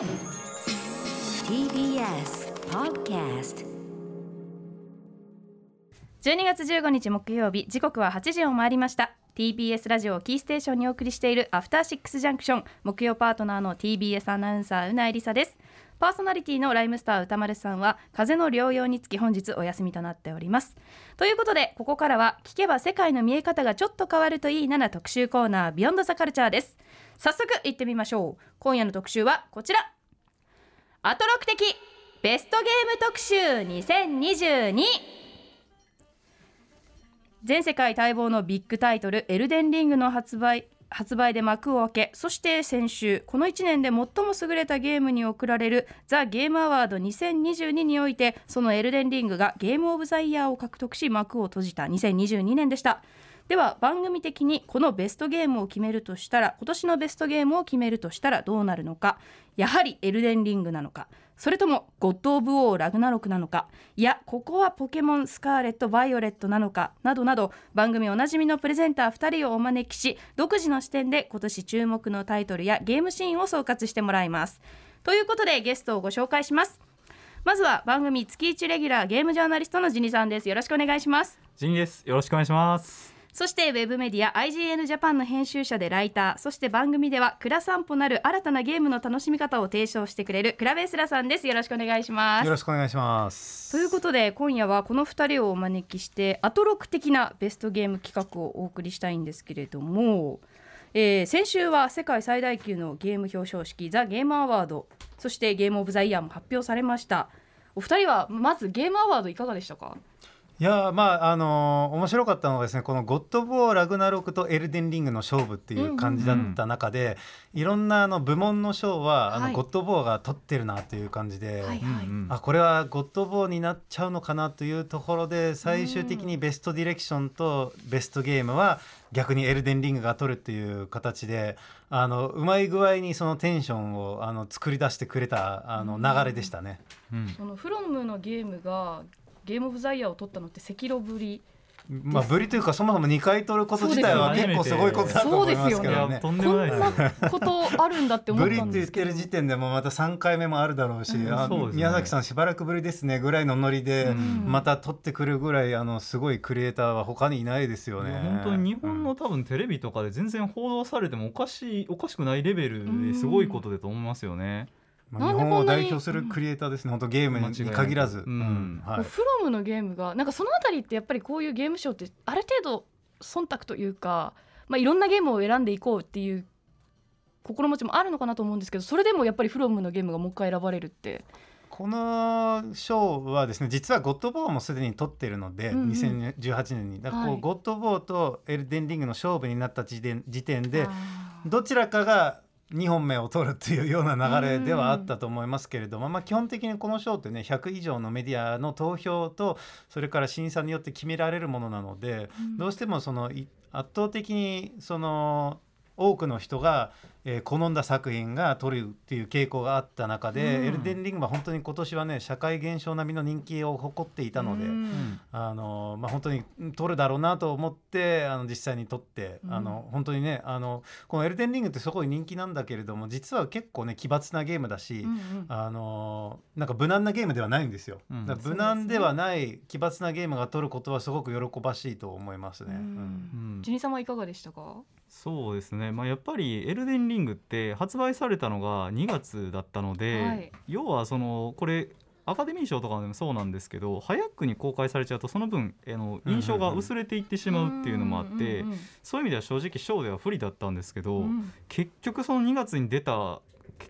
TBS Podcast 12月15日木曜日時刻は8時を回りました。TBS ラジオをキーステーションにお送りしているアフターシックスジャンクション木曜パートナーの TBS アナウンサーうなえりさです。パーソナリティのライムスター歌丸さんは風邪の療養につき本日お休みとなっております。ということでここからは聞けば世界の見え方がちょっと変わるといいなな特集コーナービヨンドザカルチャーです。早速行ってみましょう。今夜の特集はこちら。アトロク的ベストゲーム特集2022全世界待望のビッグタイトル「エルデンリング」の発売発売で幕を開けそして先週この1年で最も優れたゲームに贈られるザ・ゲームアワード2022においてそのエルデンリングがゲームオブザイヤーを獲得し幕を閉じた2022年でした。では番組的にこのベストゲームを決めるとしたら今年のベストゲームを決めるとしたらどうなるのか。やはりエルデンリングなのか。それともゴッド・オブ・オー・ラグナロクなのか。いやここはポケモンスカーレット・バイオレットなのか。などなど番組おなじみのプレゼンター2人をお招きし独自の視点で今年注目のタイトルやゲームシーンを総括してもらいます。ということでゲストをご紹介します。まずは番組月1レギュラーゲームジャーナリストのジニさんです。よろしくお願いします。ジンです。よろしくお願いします。そしてウェブメディア IGN ジャパンの編集者でライターそして番組では蔵散歩なる新たなゲームの楽しみ方を提唱してくれるクラベースラさんです。よろしくお願いします。よろしくお願いします。ということで今夜はこの2人をお招きしてアトロク的なベストゲーム企画をお送りしたいんですけれども、えー先週は世界最大級のゲーム表彰式ザ・ゲームアワードそしてゲームオブザイヤーも発表されました。お二人はまずゲームアワードいかがでしたか？いやーまああのー面白かったのがですねこのゴッド・ボー・ラグナロクとエルデンリングの勝負っていう感じだった中で、いろんなあの部門の賞はあはい。のゴッド・ボーが取ってるなという感じで。はいはい、あこれはゴッドボーになっちゃうのかなというところで最終的にベストディレクションとベストゲームは逆にエルデンリングが取るっていう形であのうまい具合にそのテンションをあの作り出してくれたあの流れでしたね。うん。そのフロムのゲームがゲームオブザイヤーを取ったのって赤炉ぶり。まあぶりというかそもそも2回取ること自体は結構すごいことだと思いますけどね。とんでこんもなことあるんだって思っブリって言ってたんですけど る時点でもまた3回目もあるだろうし、うんね。宮崎さんしばらくぶりですねぐらいのノリでうん。また取ってくるぐらいあのすごいクリエイターは他にいないですよね。本当に日本の多分テレビとかで全然報道されてもおかしいおかしくないレベルですごいことだと思いますよね。まあ、日本を代表するクリエイターですね、本当ゲームに限らず。うん。はい。フロムのゲームがなんかそのあたりってやっぱりこういうゲームショーってある程度忖度というか、まあ、いろんなゲームを選んでいこうっていう心持ちもあるのかなと思うんですけどそれでもやっぱりフロムのゲームがもう一回選ばれるって。この賞はですね実はゴッドボーもすでに取ってるので、うんうん。2018年に。だからこう、はい。ゴッドボーとエルデンリングの勝負になった時点時点でどちらかが2本目を取るっていうような流れではあったと思いますけれども、まあ、基本的にこの賞ってね100以上のメディアの投票とそれから審査によって決められるものなので、うん。どうしてもそのい圧倒的にその多くの人が、えー好んだ作品が取るっていう傾向があった中で、うん。エルデンリングは本当に今年はね社会現象並みの人気を誇っていたので。うん。あのまあ、本当にうん取るだろうなと思ってあの実際に取って、うん。あの本当にねあのこの「エルデンリング」ってすごい人気なんだけれども実は結構ね奇抜なゲームだし、うんうん。あのなんか無難なゲームではないんですよ。うん。だから無難ではない奇抜なゲームが取ることはすごく喜ばしいと思いますね。ううん。うんん。ジュニさんはいかがでしたか？そうですね。まあやっぱりエルデンリングって発売されたのが2月だったので、はい。要はそのこれアカデミー賞とかでもそうなんですけど早くに公開されちゃうとその分あの印象が薄れていってしまうっていうのもあって、うんうんそういう意味では正直賞では不利だったんですけど、うん。うん結局その2月に出た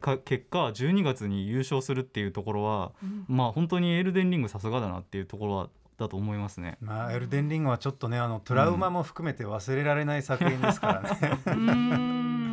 か結果12月に優勝するっていうところはうん。まあ本当にエルデンリングさすがだなっていうところはだと思いますね。まあ、エルデンリングはちょっとねあのトラウマも含めて忘れられない作品ですからね。うー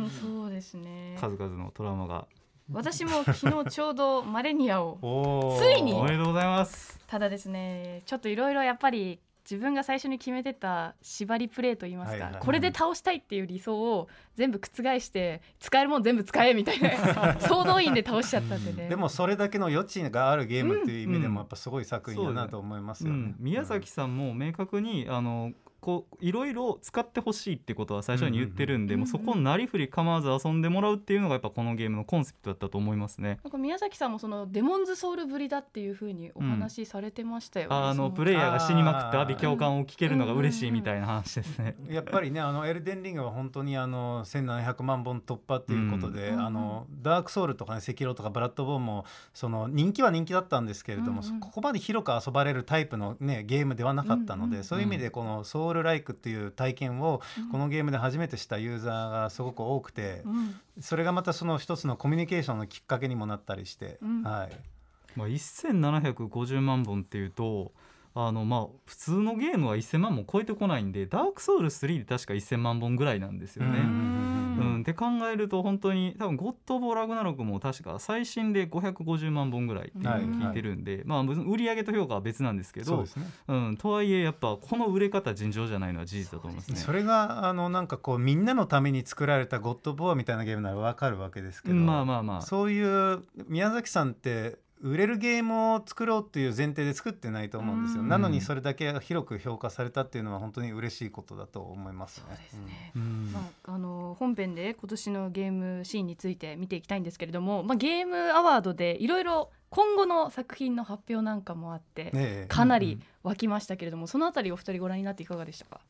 んそうですね数々のトラウマが私も昨日ちょうどマレニアをついにおめでとうございます。ただですねちょっといろいろやっぱり自分が最初に決めてた縛りプレイといいますか、はいはい。これで倒したいっていう理想を全部覆して使えるもん全部使えみたいな総動員で倒しちゃったんでね。でもそれだけの余地があるゲームっていう意味でうんもやっぱすごい作品だなと思いますよね。うん。宮崎さんも明確にあのこういろいろ使ってほしいってことは最初に言ってるんで、うんうんもうそこをなりふり構わず遊んでもらうっていうのがやっぱこのゲームのコンセプトだったと思いますね。なんか宮崎さんもそのデモンズソウルぶりだっていうふうにお話しされてましたよね。あそのプレイヤーが死にまくって阿鼻教官を聞けるのが嬉しいみたいな話ですね。やっぱりねあのエルデンリングは本当にあの1700万本突破っていうことで、うんあのダークソウルとかね赤狼とかブラッドボーンもその人気は人気だったんですけれども、うんうんここまで広く遊ばれるタイプのねゲームではなかったので、うんうんそういう意味でこのソウルライクっていう体験をうんこのゲームで初めてしたユーザーがすごく多くて、うんそれがまたその一つのコミュニケーションのきっかけにもなったりして、うんはい。まあ、1750万本っていうとあのまあ普通のゲームは1000万本超えてこないんでダークソウル3で確か1000万本ぐらいなんですよね。うん。うん。って考えると本当に多分ゴッド・オブ・ラグナロクも確か最新で550万本ぐらいっていうのを聞いてるんで、まあ売上と評価は別なんですけどね。うん、とはいえやっぱこの売れ方尋常じゃないのは事実だと思いますね。それがあのなんかこうみんなのために作られたゴッドボアみたいなゲームならわかるわけですけど、まあまあまあ。そういう宮崎さんって売れるゲームを作ろうっていう前提で作ってないと思うんですよ。うんなのにそれだけ広く評価されたっていうのは本当に嬉しいことだと思いますね。そうですね。うんまあ、あの本編で今年のゲームシーンについて見ていきたいんですけれども、まあ、ゲームアワードでいろいろ今後の作品の発表なんかもあって、かなり沸きましたけれども、そのあたりお二人ご覧になっていかがでしたか？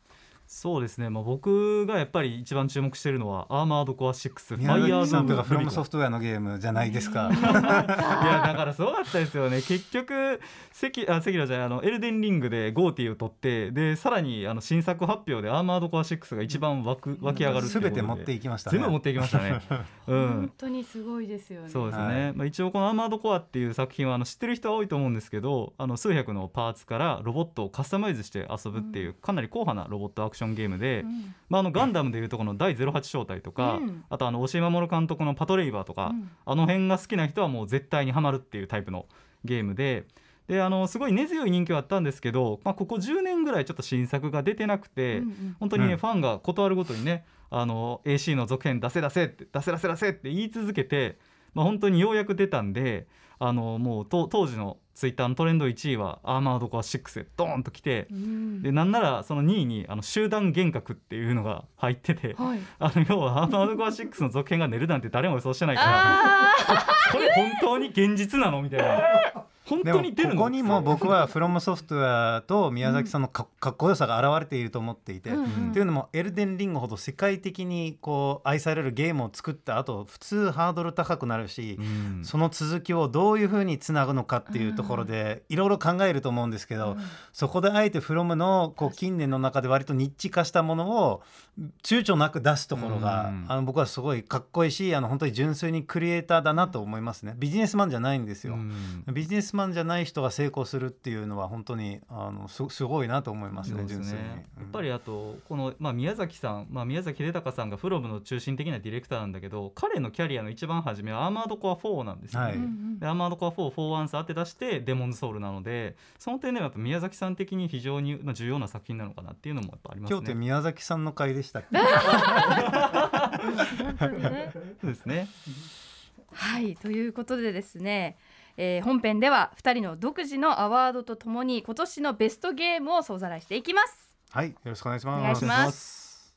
そうですね、まあ、僕がやっぱり一番注目しているのはアーマードコア6ファ宮イヤー崎さんとドかフロムソフトウェアのゲームじゃないですか。いやだからすごかったですよね。結局関あ関じゃないあのエルデンリングでゴーティーを取ってでさらにあの新作発表でアーマードコア6が一番湧く湧き上がるっていうことで。すべて持っていきましたね。全部持っていきましたね。う本ん当にすごいですよね。そうですね、はい。まあ、一応この「アーマードコア」っていう作品はあの知ってる人は多いと思うんですけどあの数百のパーツからロボットをカスタマイズして遊ぶっていうかなり硬派なロボットアクションゲームで、うん。まあ、あのガンダムでいうとこの第08正体とか、うん。あとあの押井守監督の「パトレイバー」とか、うん。あの辺が好きな人はもう絶対にハマるっていうタイプのゲームで。であのすごい根強い人気はあったんですけど、まあ、ここ10年ぐらいちょっと新作が出てなくて、うんうん。本当にね、うん。ファンが断るごとにねあの AC の続編出せ出せって出せ出せ出せって言い続けて、まあ、本当にようやく出たんであのもうと当時のツイッターのトレンド1位はアーマードコア6でドーンと来てうん。でなんならその2位にあの集団幻覚っていうのが入っててはい、あの要はアーマードコア6の続編が出るなんて誰も予想してないからあこれ本当に現実なの？みたいな本当に出るの？ここにも僕はフロムソフトウェアと宮崎さんのかかっこよさが現れていると思っていて、ーうんうん。っていうのもエルデンリングほど世界的にこう愛されるゲームを作った後普通ハードル高くなるし、うん。その続きをどういうふうにつなぐのかっていうところでいろいろ考えると思うんですけど、うん。そこであえてフロムのこう近年の中で割とニッチ化したものを躊躇なく出すところが、うんあの僕はすごいかっこいいしあの本当に純粋にクリエイターだなと思いますねビジネスマンじゃないんですよ。うんビジネスマンじゃない人が成功するっていうのは本当にあのすすごいなと思いますねそうです純粋に。ぱりあとこの、まあ、宮崎さん、まあ、宮崎秀隆さんがフロムの中心的なディレクターなんだけど彼のキャリアの一番初めはアーマードコア4なんですよね。はいでアーマードコア4、4アンサーって出してデモンズソウルなのでその点ではやっぱ宮崎さん的に非常にまあ重要な作品なのかなっていうのもやっぱあります今日ってね。宮崎さんの回でしたっけ？本当にねそうですね。はいということでですね、えー本編では2人の独自のアワードとともに今年のベストゲームを総ざらいしていきますはいよろしくお願いします。お願いします。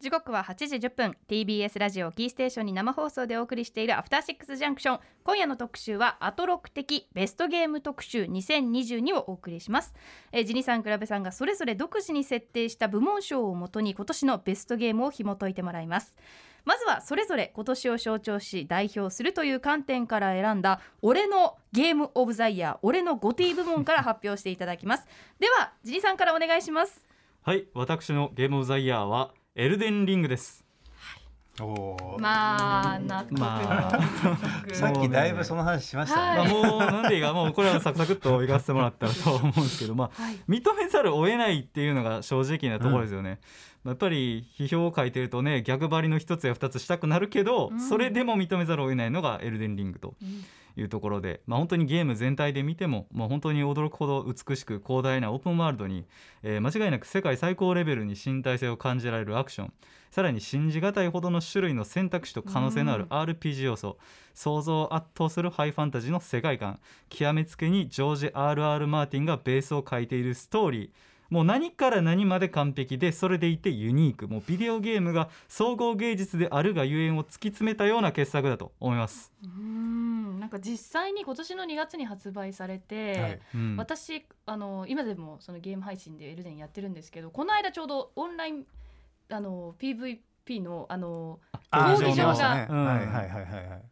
時刻は8時10分。TBS ラジオキーステーションに生放送でお送りしているアフターシックスジャンクション。今夜の特集はアトロク的ベストゲーム特集2022をお送りします、えー、ジニさんクラベさんがそれぞれ独自に設定した部門賞をもとに今年のベストゲームを紐解いてもらいますまずはそれぞれ今年を象徴し代表するという観点から選んだ俺のゲームオブザイヤー俺のゴティ部門から発表していただきます。ではジニさんからお願いします。はい私のゲームオブザイヤーはエルデンリングです。まあ納得。のまあ。さっきだいぶその話しました。ね。まあ、もうなんでいいかもうこれはサクサクっといかせてもらったらと思うんですけどまあはい。認めざるを得ないっていうのが正直なところですよね。やっぱり批評を書いてるとね逆張りの一つや二つしたくなるけど、うんそれでも認めざるを得ないのがエルデンリングと。うんいうところで、まあ、本当にゲーム全体で見ても、まあ、本当に驚くほど美しく広大なオープンワールドに、えー間違いなく世界最高レベルに身体性を感じられるアクションさらに信じがたいほどの種類の選択肢と可能性のある RPG 要素、想像を圧倒するハイファンタジーの世界観極めつけにジョージ・ R.R. マーティンがベースを書いているストーリーもう何から何まで完璧でそれでいてユニークもうビデオゲームが総合芸術であるがゆえんを突き詰めたような傑作だと思います。うん。なんか実際に今年の2月に発売されて、はい。うん。私あの今でもそのゲーム配信でエルデンやってるんですけどこの間ちょうどオンラインあの PVP のあのあ競技場が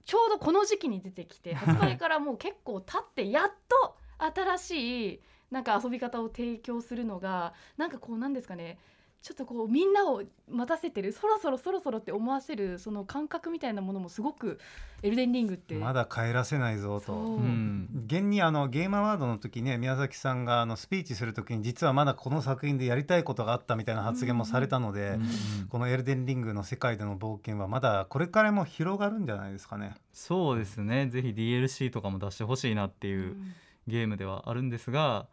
ちょうどこの時期に出てきて発売からもう結構経ってやっと新しいなんか遊び方を提供するのがなんかこうなんですかねちょっとこうみんなを待たせてるそろそろそろそろって思わせるその感覚みたいなものもすごくエルデンリングってまだ帰らせないぞと。そう。うん。現にあのゲームアワードの時ね宮崎さんがあのスピーチする時に実はまだこの作品でやりたいことがあったみたいな発言もされたので、うんこの「エルデンリング」の世界での冒険はまだこれからも広がるんじゃないですかね。そうですね。ぜひ DLC とかも出してほしいなっていううん。ゲームではあるんですが、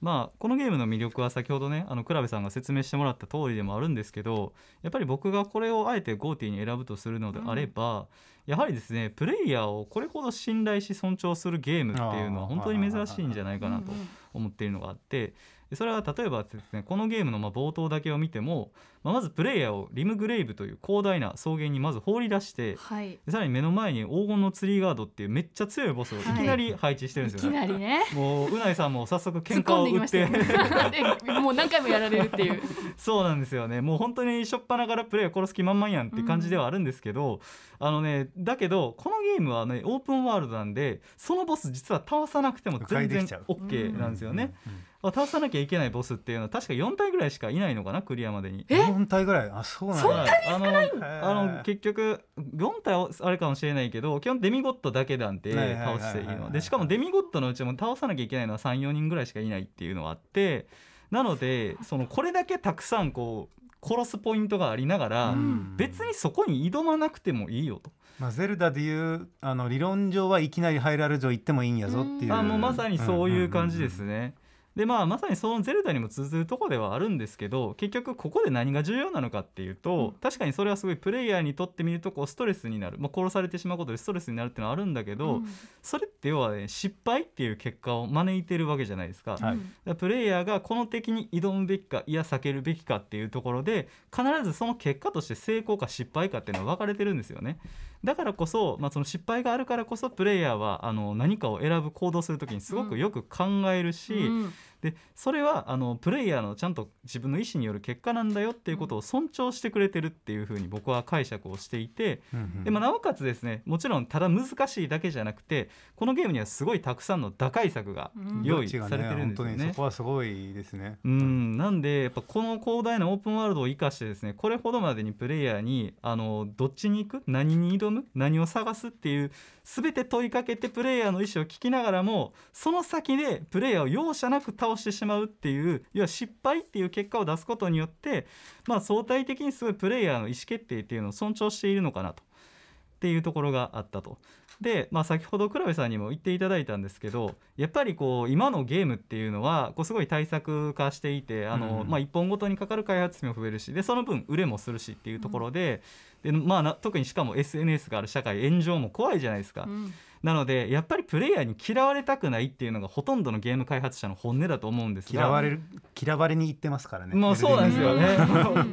まあ、このゲームの魅力は先ほどねあの倉部さんが説明してもらった通りでもあるんですけどやっぱり僕がこれをあえてゴーティーに選ぶとするのであれば、やはりですねプレイヤーをこれほど信頼し尊重するゲームっていうのは本当に珍しいんじゃないかなと思っているのがあってでそれは例えばですねこのゲームのまあ冒頭だけを見ても、まあ、まずプレイヤーをリムグレイブという広大な草原にまず放り出してはい。でさらに目の前に黄金のツリーガードっていうめっちゃ強いボスをい。きなり配置してるんいきですよ。ね。なりね。もううないさんも早速喧嘩を打って。もう何回もやられるっていう。そうなんですよね。もう本当にしょっぱなからプレイヤー殺す気満々やんって感じではあるんですけど、あのねだけどこのゲームはねオープンワールドなんでそのボス実は倒さなくても全然 OK なんですよね。うん。うん倒さなきゃいけないボスっていうのは確か4体ぐらいしかいないのかなクリアまでに。え？4体ぐらい？あそうなんはいだ。あのあの結局4体はあれかもしれないけど基本デミゴットだけなんてはいはいはいはい倒していいのでしかもデミゴットのうちも倒さなきゃいけないのは34人ぐらいしかいないっていうのがあってなのでそのこれだけたくさんこう殺すポイントがありながら、うん別にそこに挑まなくてもいいよと。まあゼルダでいうあの理論上はいきなりハイラル城行ってもいいんやぞっていう。あもうまさにそういう感じですね。ね。でまあまさにそのゼルダにも通ずるところではあるんですけど結局ここで何が重要なのかっていうと、確かにそれはすごいプレイヤーにとってみるとこうストレスになる、まあ、殺されてしまうことでストレスになるっていうのはあるんだけど、うん。それって要はね失敗っていう結果を招いてるわけじゃないですか。はい。プレイヤーがこの敵に挑むべきかいや避けるべきかっていうところで必ずその結果として成功か失敗かっていうのは分かれてるんですよね。だからこそ,、まあその失敗があるからこそプレイヤーはあの何かを選ぶ行動する時にすごくよく考えるし、うんでそれはあのプレイヤーのちゃんと自分の意思による結果なんだよっていうことを尊重してくれてるっていうふうに僕は解釈をしていて、でまあなおかつですねもちろんただ難しいだけじゃなくてこのゲームにはすごいたくさんの打開策がうん。用意されてるんですよね。本当にそこはすごいですね。うん。なんでやっぱこの広大なオープンワールドを生かしてですねこれほどまでにプレイヤーにあのどっちに行く？何に挑む？何を探すっていう全て問いかけてプレイヤーの意思を聞きながらもその先でプレイヤーを容赦なく倒してしまうっていう要は失敗っていう結果を出すことによって、まあ、相対的にすごいプレイヤーの意思決定っていうのを尊重しているのかなと。っていうところがあったと。で、まあ、先ほど倉部さんにも言っていただいたんですけどやっぱりこう今のゲームっていうのはこうすごい対策化していてあの、うんまあ、1本ごとにかかる開発費も増えるしでその分売れもするしっていうところで,、でまあ、な特にしかも SNS がある社会炎上も怖いじゃないですか。うんなのでやっぱりプレイヤーに嫌われたくないっていうのがほとんどのゲーム開発者の本音だと思うんですが嫌われる嫌われに行ってますからね。もうそうなんですよね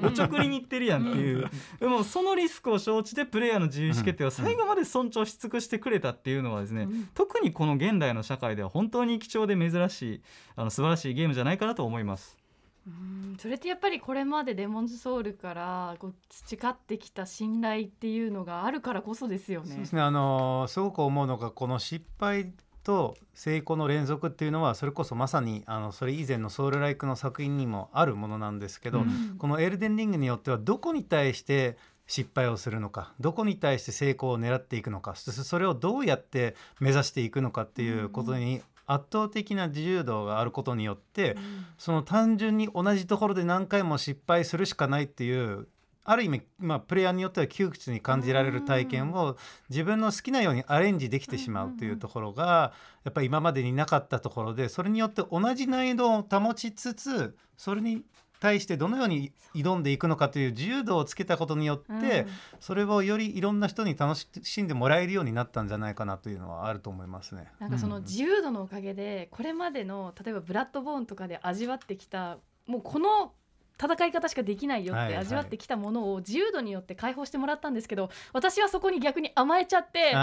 うん。おちょくりに行ってるやんっていう。でもそのリスクを承知でプレイヤーの自由意思決定を最後まで尊重し尽くしてくれたっていうのはですね、うん特にこの現代の社会では本当に貴重で珍しいあの素晴らしいゲームじゃないかなと思います。うんそれってやっぱりこれまでデモンズソウルからこう培ってきた信頼っていうのがあるからこそですよね。そうですねあのーすごく思うのがこの失敗と成功の連続っていうのはそれこそまさにあのそれ以前のソウルライクの作品にもあるものなんですけど、うんこの「エルデンリング」によってはどこに対して失敗をするのかどこに対して成功を狙っていくのかそしてそれをどうやって目指していくのかっていうことに圧倒的な自由度があることによって、うん。その単純に同じところで何回も失敗するしかないっていうある意味、まあ、プレイヤーによっては窮屈に感じられる体験を自分の好きなようにアレンジできてしまうというところがやっぱり今までになかったところでそれによって同じ難易度を保ちつつそれに対してどのように挑んでいくのかという自由度をつけたことによって、うんそれをよりいろんな人に楽しんでもらえるようになったんじゃないかなというのはあると思いますね。なんかその自由度のおかげでこれまでの例えばブラッドボーンとかで味わってきたもうこの戦い方しかできないよって味わってきたものを自由度によって解放してもらったんですけど私はそこに逆に甘えちゃってこ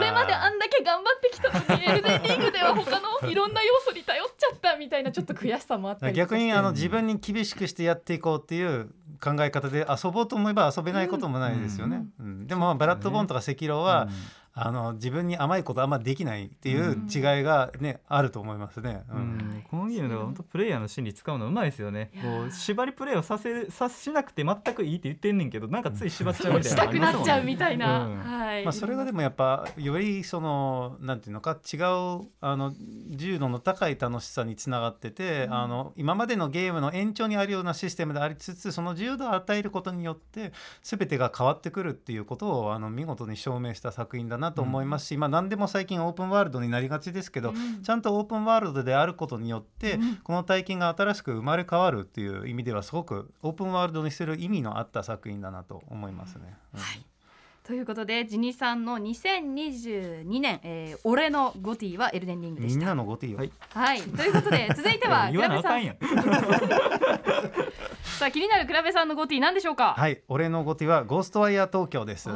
れまであんだけ頑張ってきたのにエルデンリングでは他のいろんな要素に頼っちゃったみたいなちょっと悔しさもあったり逆にあの自分に厳しくしてやっていこうっていう考え方で遊ぼうと思えば遊べないこともないですよね。うん。でもまあブラッドボーンとか赤狼は、あの自分に甘いことあんまできないっていう違いがね、あると思いますね。ううん。んこのゲームでは本当プレイヤーの心理使うのうまいですよね。こう縛りプレイをさせるさしなくて全くいいって言ってんねんけどなんかつい縛っちゃうみたいな。したくなっちゃうみたいな、うん。はい、まあ、それがでもやっぱよりそのなんていうのか違うあの自由度の高い楽しさにつながってて、あの今までのゲームの延長にあるようなシステムでありつつその自由度を与えることによって全てが変わってくるっていうことをあの見事に証明した作品だなと思いますし、まあ何でも最近オープンワールドになりがちですけど、うん。ちゃんとオープンワールドであることによって、うん。この体験が新しく生まれ変わるっていう意味ではすごくオープンワールドにする意味のあった作品だなと思いますね。うん。ということでジニさんの2022年、えー、俺のゴティはエルデンリングでした。みんなのゴティを、はい。はい、ということで続いては 言わなあかんんやん。さあ気になるクラベさんのゴティ何でしょうか？はい、俺のゴティはゴーストワイヤー東京です。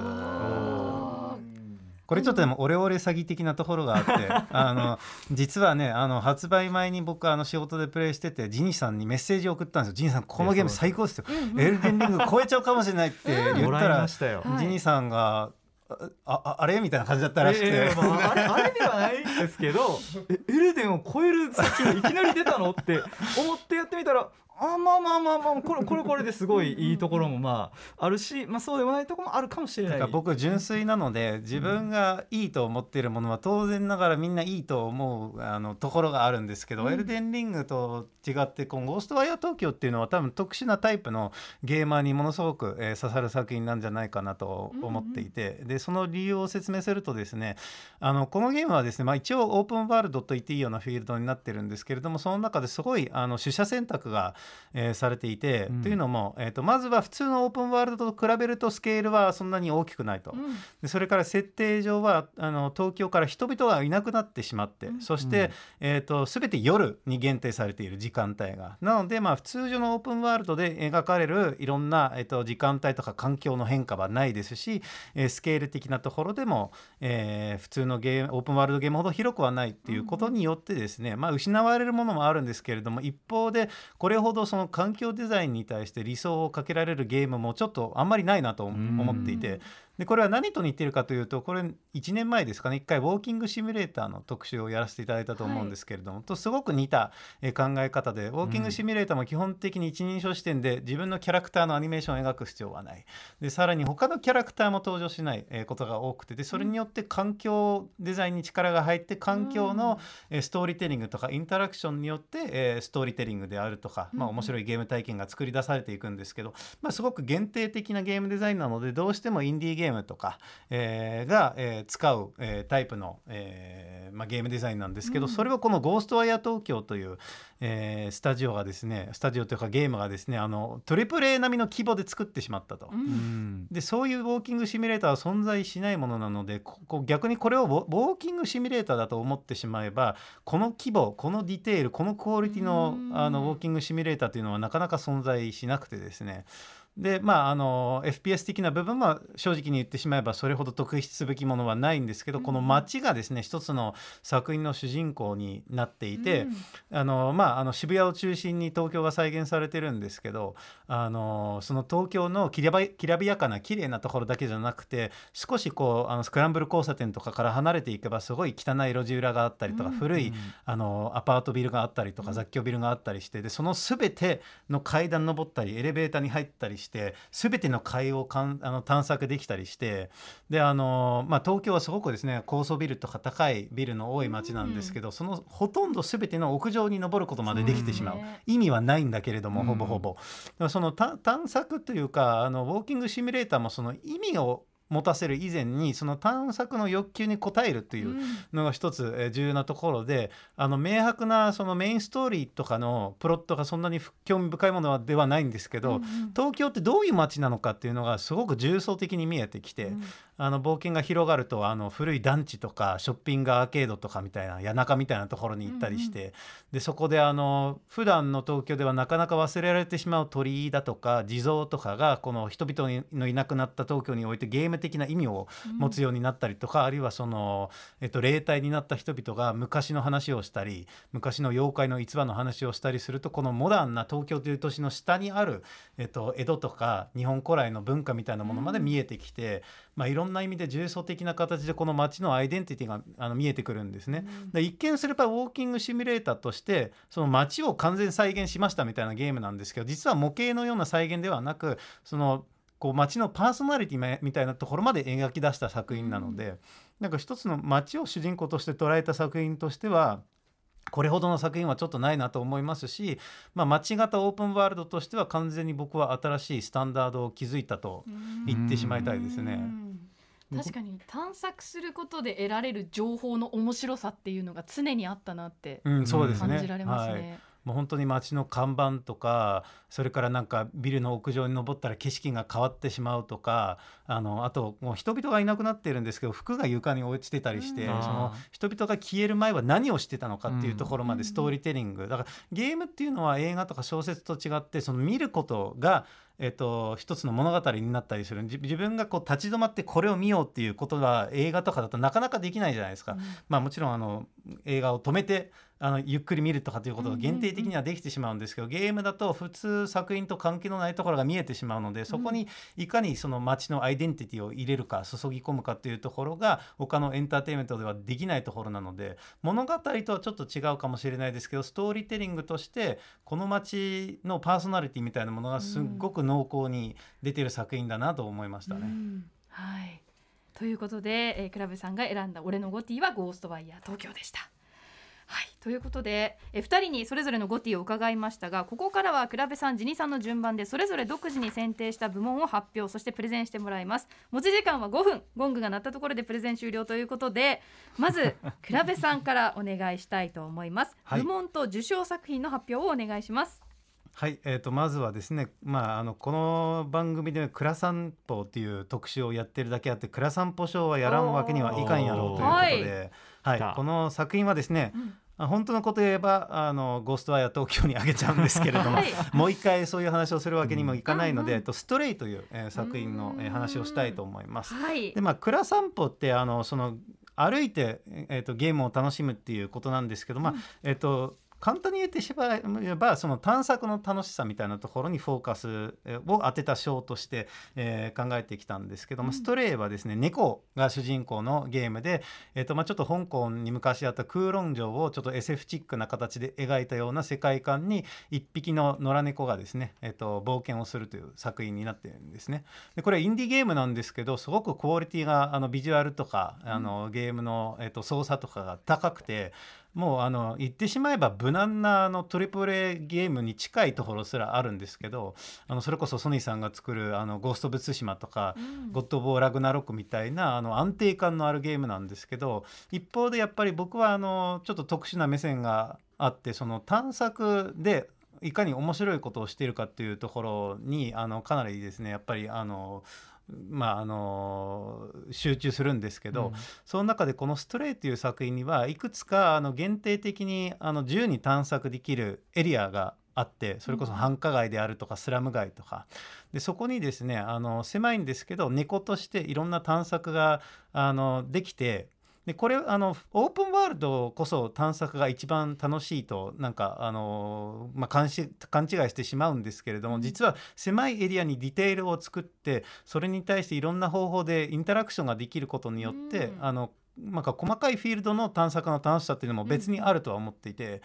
これちょっとでもオレオレ詐欺的なところがあって、あの実はね、あの発売前に僕あの仕事でプレイしてて、ジニーさんにメッセージを送ったんですよ。ジニーさんこのゲーム最高ですよ。エルデンリング超えちゃうかもしれないって言ったら、ましたよはいジニーさんがあああれみたいな感じだったらしくて。ええまああれあれではないんですけどえエルデンを超える先にいきなり出たの？って思ってやってみたらあまあまあまあまあこれ これこれですごいいいところもまああるし、まあ、そうでもないところもあるかもしれない。僕純粋なので自分がいいと思っているものは当然ながらみんないいと思うあのところがあるんですけど、エルデンリングと違ってこのゴーストワイヤー東京っていうのは多分特殊なタイプのゲーマーにものすごく、えー刺さる作品なんじゃないかなと思っていて、でその理由を説明するとですねあのこのゲームはですね、まあ、一応オープンワールドと言っていいようなフィールドになってるんですけれどもその中ですごいあの取捨選択が、えーされていて、うん。というのも、えー、とまずは普通のオープンワールドと比べるとスケールはそんなに大きくないと。うん。でそれから設定上はあの東京から人々がいなくなってしまって、そして、えー、と全て夜に限定されている時間帯が。なので、まあ、通常のオープンワールドで描かれるいろんな、えー、と時間帯とか環境の変化はないですし、えースケール的なところでも、えー普通のゲームオープンワールドゲームほど広くはないっていうことによってですね、まあ、失われるものもあるんですけれども一方でこれほどその環境デザインに対して理想をかけられるゲームもちょっとあんまりないなと思っていて。でこれは何と似てるかというとこれ1年前ですかね1回ウォーキングシミュレーターの特集をやらせていただいたと思うんですけれども、とすごく似たえー考え方でウォーキングシミュレーターも基本的に一人称視点で自分のキャラクターのアニメーションを描く必要はない。でさらに他のキャラクターも登場しないえーことが多くてでそれによって環境デザインに力が入って環境のえーストーリーテリングとかインタラクションによってえーストーリーテリングであるとか、まあ、面白いゲーム体験が作り出されていくんですけど、まあ、すごく限定的なゲームデザインなのでどうしてもインディーゲームとか、えーが、えー使う、えータイプの、えーまあ、ゲームデザインなんですけど、それをこの「ゴーストワイヤー東京」という、えースタジオがですねスタジオというかゲームがですねあのトリプル A 並みの規模で作ってしまったと。うん。でそういうウォーキングシミュレーターは存在しないものなのでここ逆にこれをウォウォーキングシミュレーターだと思ってしまえばこの規模このディテールこのクオリティのうん。あのウォーキングシミュレーターというのはなかなか存在しなくてですねでまああの FPS 的な部分は正直に言ってしまえばそれほど特筆すべきものはないんですけど、この街がですね一つの作品の主人公になっていて、あのまあ、あの渋谷を中心に東京が再現されてるんですけどあのその東京のきらばきらびやかな綺麗なところだけじゃなくて少しこうあのスクランブル交差点とかから離れていけばすごい汚い路地裏があったりとか、古いあのアパートビルがあったりとか雑居ビルがあったりしてでその全ての階段登ったりエレベーターに入ったりしして全ての階をかんあの探索できたりしてであの、まあ、東京はすごくですね高層ビルとか高いビルの多い街なんですけど、そのほとんど全ての屋上に登ることまでできてしまう、そうね。意味はないんだけれどもうん。ほぼほぼ、だからそのた探索というかあのウォーキングシミュレーターもその意味を持たせる以前にその探索の欲求に応えるというのが一つえー重要なところであの明白なそのメインストーリーとかのプロットがそんなにふ興味深いものはではないんですけど、東京ってどういう街なのかっていうのがすごく重層的に見えてきて、あの冒険が広がるとあの古い団地とかショッピングアーケードとかみたいな谷中みたいなところに行ったりして、でそこであの普段の東京ではなかなか忘れられてしまう鳥居だとか地蔵とかがこの人々のいなくなった東京においてゲーム的な意味を持つようになったりとか、あるいはその、えっと、霊体になった人々が昔の話をしたり昔の妖怪の逸話の話をしたりするとこのモダンな東京という都市の下にある、えっと、江戸とか日本古来の文化みたいなものまで見えてきて、まあ、いろんな意味で重層的な形でこの街のアイデンティティがあの見えてくるんですね。で一見すればウォーキングシミュレーターとしてその街を完全再現しましたみたいなゲームなんですけど実は模型のような再現ではなくそのこう街のパーソナリティみたいなところまで描き出した作品なので、なんか一つの街を主人公として捉えた作品としてはこれほどの作品はちょっとないなと思いますし、まあ、街型オープンワールドとしては完全に僕は新しいスタンダードを築いたと言ってしまいたいですね。確かに探索することで得られる情報の面白さっていうのが常にあったなって。感じられますはいね。もう本当に街の看板とかそれからなんかビルの屋上に登ったら景色が変わってしまうとかあのあともう人々がいなくなってるんですけど服が床に落ちてたりして、うん。その人々が消える前は何をしてたのかっていうところまでストーリーテリング、だからゲームっていうのは映画とか小説と違ってその見ることがえっと、一つの物語になったりする。自自分がこう立ち止まってこれを見ようっていうことは映画とかだとなかなかできないじゃないですか。まあ、もちろんあの映画を止めてあのゆっくり見るとかということが限定的にはできてしまうんですけど、ゲームだと普通作品と関係のないところが見えてしまうのでそこにいかにその街のアイデンティティを入れるか注ぎ込むかっていうところが他のエンターテインメントではできないところなので物語とはちょっと違うかもしれないですけどストーリーテリングとしてこの街のパーソナリティみたいなものがすっごく濃厚に出てる作品だなと思いましたね。うん。はい。ということで、えー、クラブさんが選んだ「俺のゴティ」は「ゴーストバイヤー東京」でした。はい、ということでえ2人にそれぞれのゴティを伺いましたがここからはクラブさんジニさんの順番でそれぞれ独自に選定した部門を発表そしてプレゼンしてもらいます。持ち時間は5分。ゴングが鳴ったところでプレゼン終了ということでまず クラブさんからお願いしたいと思います、はい。部門と受賞作品の発表をお願いしますはい、えー、とまずはですね、まあ、あのこの番組で「倉散歩」っていう特集をやってるだけあって倉散歩賞はやらんわけにはいかんやろうということで、はい。この作品はですね、ん。あ本当のこと言えばあのゴーストワイヤー東京にあげちゃうんですけれども、はい。もう一回そういう話をするわけにもいかないので、うん。えっと、ストレイという、えー作品の、えー話をしたいと思います。はい。でまあ蔵散歩ってあのその歩いて、えー、とゲームを楽しむっていうことなんですけど、まあえっ、と簡単に言ってしまえばその探索の楽しさみたいなところにフォーカスえーを当てた賞として、えー考えてきたんですけども、ストレイはですね猫が主人公のゲームで、えーとまあ、ちょっと香港に昔あった空論城をちょっと SF チックな形で描いたような世界観に一匹の野良猫がですね、えー、と冒険をするという作品になっているんですね。でこれはインディーゲームなんですけどすごくクオリティがあのビジュアルとかあのゲームの、えー、と操作とかが高くてもうあの言ってしまえば無難なあのトリプル A ゲームに近いところすらあるんですけどあのそれこそソニーさんが作る「あのゴースト・オブ・ツシマ」とか「ゴッド・オブ・オーラグナロック」みたいなあの安定感のあるゲームなんですけど一方でやっぱり僕はあのちょっと特殊な目線があってその探索でいかに面白いことをしているかっていうところにあのかなりですねやっぱりあのまああの集中するんですけど、うん。その中でこの「ストレイ」という作品にはいくつかあの限定的にあの自由に探索できるエリアがあってそれこそ繁華街であるとかスラム街とか。でそこにですねあの狭いんですけど猫としていろんな探索があのできてでこれあのオープンワールドこそ探索が一番楽しいとなんかあの、まあ、勘し勘違いしてしまうんですけれども実は狭いエリアにディテールを作ってそれに対していろんな方法でインタラクションができることによって、うん。あのなんか細かいフィールドの探索の楽しさっていうのも別にあるとは思っていて、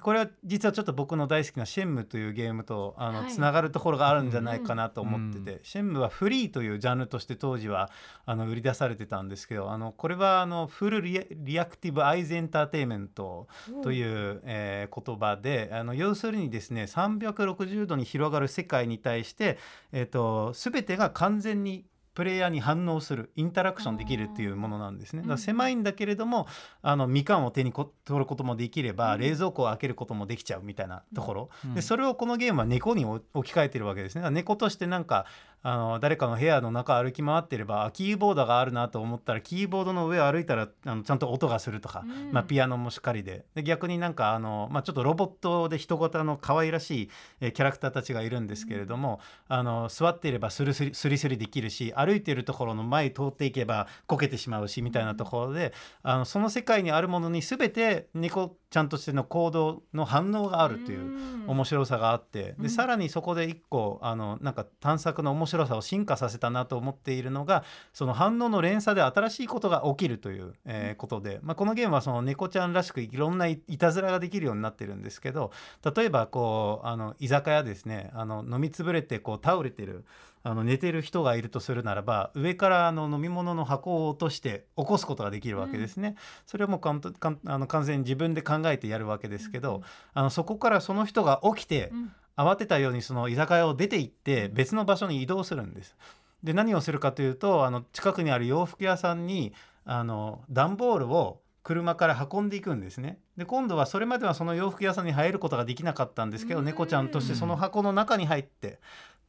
これは実はちょっと僕の大好きなシェンムーというゲームとあの、はい。つながるところがあるんじゃないかなと思ってて、シェンムーはフリーというジャンルとして当時はあの売り出されてたんですけどあのこれはあの Full Reactive Eyes Entertainment という、えー言葉であの要するにですね360度に広がる世界に対して、えー、と全てが完全にプレイヤーに反応するインタラクションできるっていうものなんですね。だから狭いんだけれどもあのみかんを手にこ取ることもできれば、冷蔵庫を開けることもできちゃうみたいなところ、うん。でそれをこのゲームは猫に置き換えてるわけですね。猫としてなんかあの誰かの部屋の中歩き回ってればあキーボードがあるなと思ったらキーボードの上を歩いたらあのちゃんと音がするとか、うん。まあ、ピアノもしっかりで。で逆になんかあの、まあ、ちょっとロボットで人型の可愛らしい、えーキャラクターたちがいるんですけれども、あの座っていればスルスリスリスリできるし歩いているところの前通っていけばこけてしまうしみたいなところで、あのその世界にあるものに全て猫ちゃんとしての行動の反応があるという。面白さがあって。うん。でさらにそこで一個あのなんか探索の面白さを進化させたなと思っているのがその反応の連鎖で新しいことが起きるという、えーことで、まあ、このゲームはその猫ちゃんらしくいろんないいたずらができるようになってるんですけど例えばこうあの居酒屋ですね。あの飲みつぶれてこう倒れてるあの寝てる人がいるとするならば上からあの飲み物の箱を落として起こすことができるわけですね。それはもうかんとかんあの完全に自分で考えてやるわけですけど、あのそこからその人が起きて、うん慌てたようにその居酒屋を出て行って別の場所に移動するんです。で何をするかというとあの近くにある洋服屋さんにあの段ボールを車から運んでいくんですね。で今度はそれまではその洋服屋さんに入ることができなかったんですけどうん猫ちゃんとしてその箱の中に入って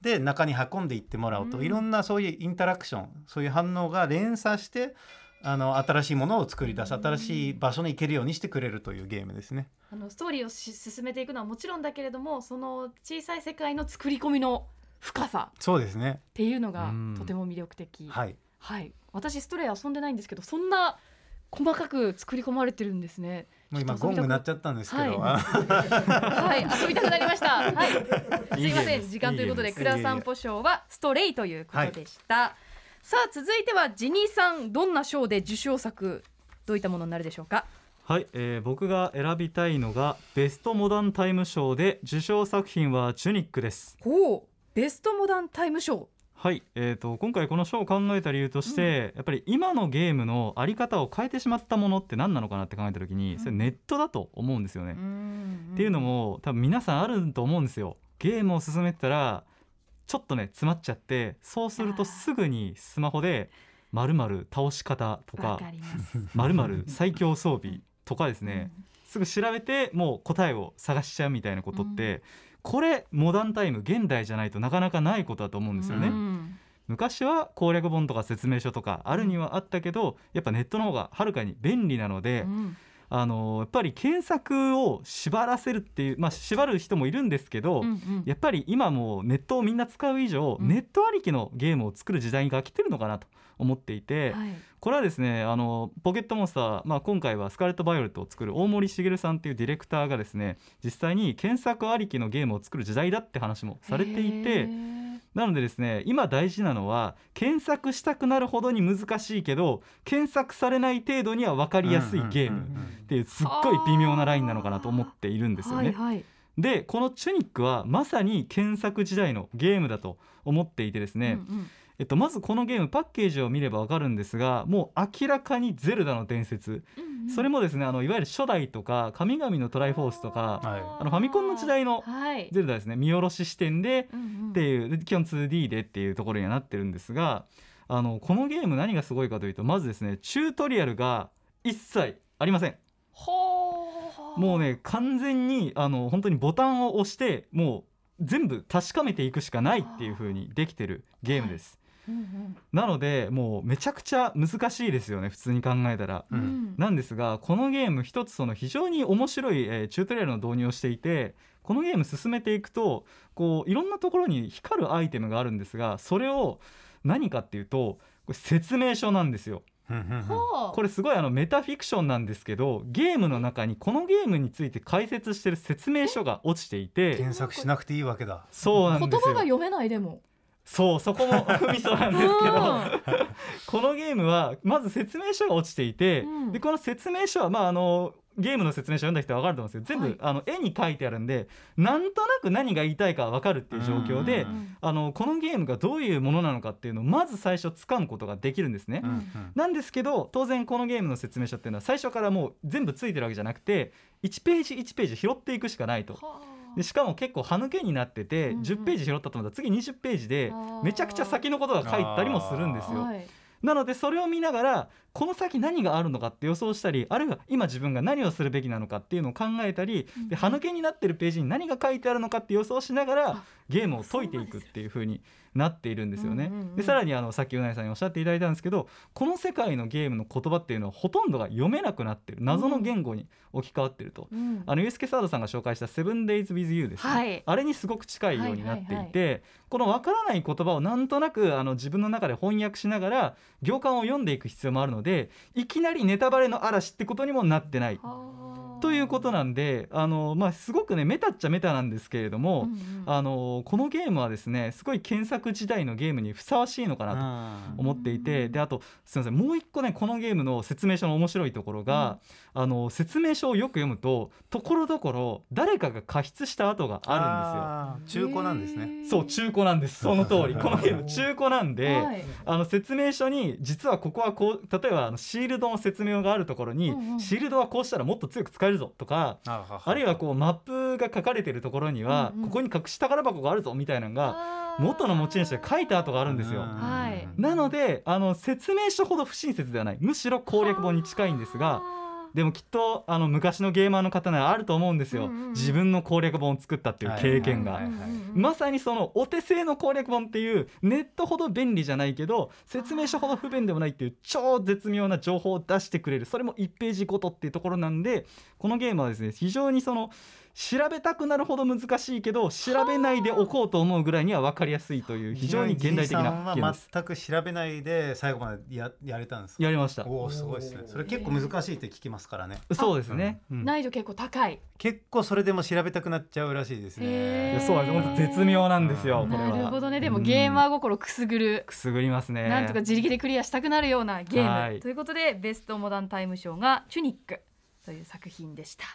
で中に運んでいってもらうとうんいろんなそういうインタラクションそういう反応が連鎖してあの新しいものを作り出す新しい場所に行けるようにしてくれるというゲームですね。あのストーリーをし進めていくのはもちろんだけれどもその小さい世界の作り込みの深さそうですね。っていうのがうんとても魅力的、はい。はい、私ストレイ遊んでないんですけどそんな細かく作り込まれてるんですね。もう今ゴング鳴っちゃったんですけど、はいあはい、遊びたくなりました。はい、すいません、時間ということで、いいクラ散歩賞はストレイということでした。さあ、続いてはジニーさん、どんな賞で受賞作、どういったものになるでしょうか？はい、えー僕が選びたいのがベストモダンタイム賞で受賞作品はチュニックですほう、ベストモダンタイム賞。はい、えー、と今回この賞を考えた理由として、やっぱり今のゲームのあり方を変えてしまったものって何なのかなって考えた時にそれネットだと思うんですよね。っていうのも多分皆さんあると思うんですよ。ゲームを進めてたらちょっとね詰まっちゃってそうするとすぐにスマホで〇〇倒し方とかます。〇〇最強装備とかですね、すぐ調べてもう答えを探しちゃうみたいなことって、これモダンタイム現代じゃないとなかなかないことだと思うんですよね。うん昔は攻略本とか説明書とかあるにはあったけどやっぱネットの方がはるかに便利なので、うんあのやっぱり検索を縛らせるっていうまあ縛る人もいるんですけど、うんうん。やっぱり今もうネットをみんな使う以上、うん。ネットありきのゲームを作る時代が来てるのかなと思っていて、はい。これはですねあのポケットモンスター、まあ、今回はスカーレット・バイオレットを作る大森茂さんっていうディレクターがですね実際に検索ありきのゲームを作る時代だって話もされていへてーなのでですね今大事なのは検索したくなるほどに難しいけど検索されない程度には分かりやすいゲームっていうすっごい微妙なラインなのかなと思っているんですよね。はいはい。でこのチュニックはまさに検索時代のゲームだと思っていてですね、うんうんえっと、まずこのゲームパッケージを見ればわかるんですがもう明らかにゼルダの伝説。うんうん。それもですねあのいわゆる初代とか神々のトライフォースとかはい。あのファミコンの時代のはい。ゼルダですね。見下ろし視点でうんうん。っていうで基本 2D でっていうところにはなってるんですがあのこのゲーム何がすごいかというとまずですねチュートリアルが一切ありません。もうね完全にあの本当にボタンを押してもう全部確かめていくしかないっていう風にできてるゲームです、うんなのでもうめちゃくちゃ難しいですよね普通に考えたら。うんううんんなんですがこのゲーム一つその非常に面白い、えーチュートリアルの導入をしていてこのゲーム進めていくとこういろんなところに光るアイテムがあるんですがそれを何かっていうとこれ説明書なんですよ。これすごいあのメタフィクションなんですけどゲームの中にこのゲームについて解説してる説明書が落ちていて検索しなくていいわけだ。そうなんですよ言葉が読めないでも。そうそこも ミソなんですけどこのゲームはまず説明書が落ちていて、うん。でこの説明書はまああのゲームの説明書読んだ人は分かると思うんですけど全部、はい。あの絵に書いてあるんでなんとなく何が言いたいか分かるっていう状況でうんあのこのゲームがどういうものなのかっていうのをまず最初掴むことができるんですね。うんうん。なんですけど当然このゲームの説明書っていうのは最初からもう全部ついてるわけじゃなくて1ページ1ページ拾っていくしかないと。でしかも結構歯抜けになってて、うんうん。10ページ拾ったと思ったら次20ページでめちゃくちゃ先のことが書いてたりもするんですよ。はいなのでそれを見ながらこの先何があるのかって予想したりあるいは今自分が何をするべきなのかっていうのを考えたりで歯抜けになってるページに何が書いてあるのかって予想しながらあゲームを解いていくっていう風になっているんですよね。うんうんうん。でさらにあのさっきうなぎさんにおっしゃっていただいたんですけどこの世界のゲームの言葉っていうのはほとんどが読めなくなってる謎の言語に置き換わってると。うん。あのユースケサードさんが紹介した「7days with you」ですね、はい。あれにすごく近いようになっていて、このわからない言葉をなんとなくあの自分の中で翻訳しながら行間を読んでいく必要もあるのでいきなりネタバレの嵐ってことにもなってない。ということなんであの、まあ、すごくねメタっちゃメタなんですけれども、うんうん。あのこのゲームはですねすごい検索時代のゲームにふさわしいのかなとうん思っていてであとすみませんもう一個ねこのゲームの説明書の面白いところが、あの説明書をよく読むとところどころ誰かが加筆した跡がああー中古なんですね。るんですよ。そう中古なんです。その通り。このゲーム中古なんで、はい。あの説明書に実はここはこう例えばあのシールドの説明があるところに、うんうん。シールドはこうしたらもっと強く使えるぞとかあはは。あるいはこうマップが書かれてるところには、うんうん。ここに隠し宝箱があるぞみたいなのが元の持ち主が書いた跡があるんですよ。はい。なのであの説明書ほど不親切ではない。むしろ攻略本に近いんですがでもきっとあの昔のゲーマーの方ならあると思うんですよ、うんうんうん。自分の攻略本を作ったっていう経験が。まさにそのお手製の攻略本っていうネットほど便利じゃないけど説明書ほど不便でもないっていう超絶妙な情報を出してくれる。それも1ページごとっていうところなんでこのゲームはですね非常にその調べたくなるほど難しいけど調べないでおこうと思うぐらいには分かりやすいという非常に現代的なゲームさんはです。全く調べないで最後までややれたんですか？やりました。おおすごいですね。それ結構難しいって聞きますからね。そうですね、うん。難易度結構高い。結構それでも調べたくなっちゃうらしいですね。やそうです本当絶妙なんですよこれは。なるほどね。でもうん。ゲーマー心くすぐる。くすぐりますね。なんとか自力でクリアしたくなるようなゲーム、はい。ということでベストモダンタイム賞がチュニックという作品でした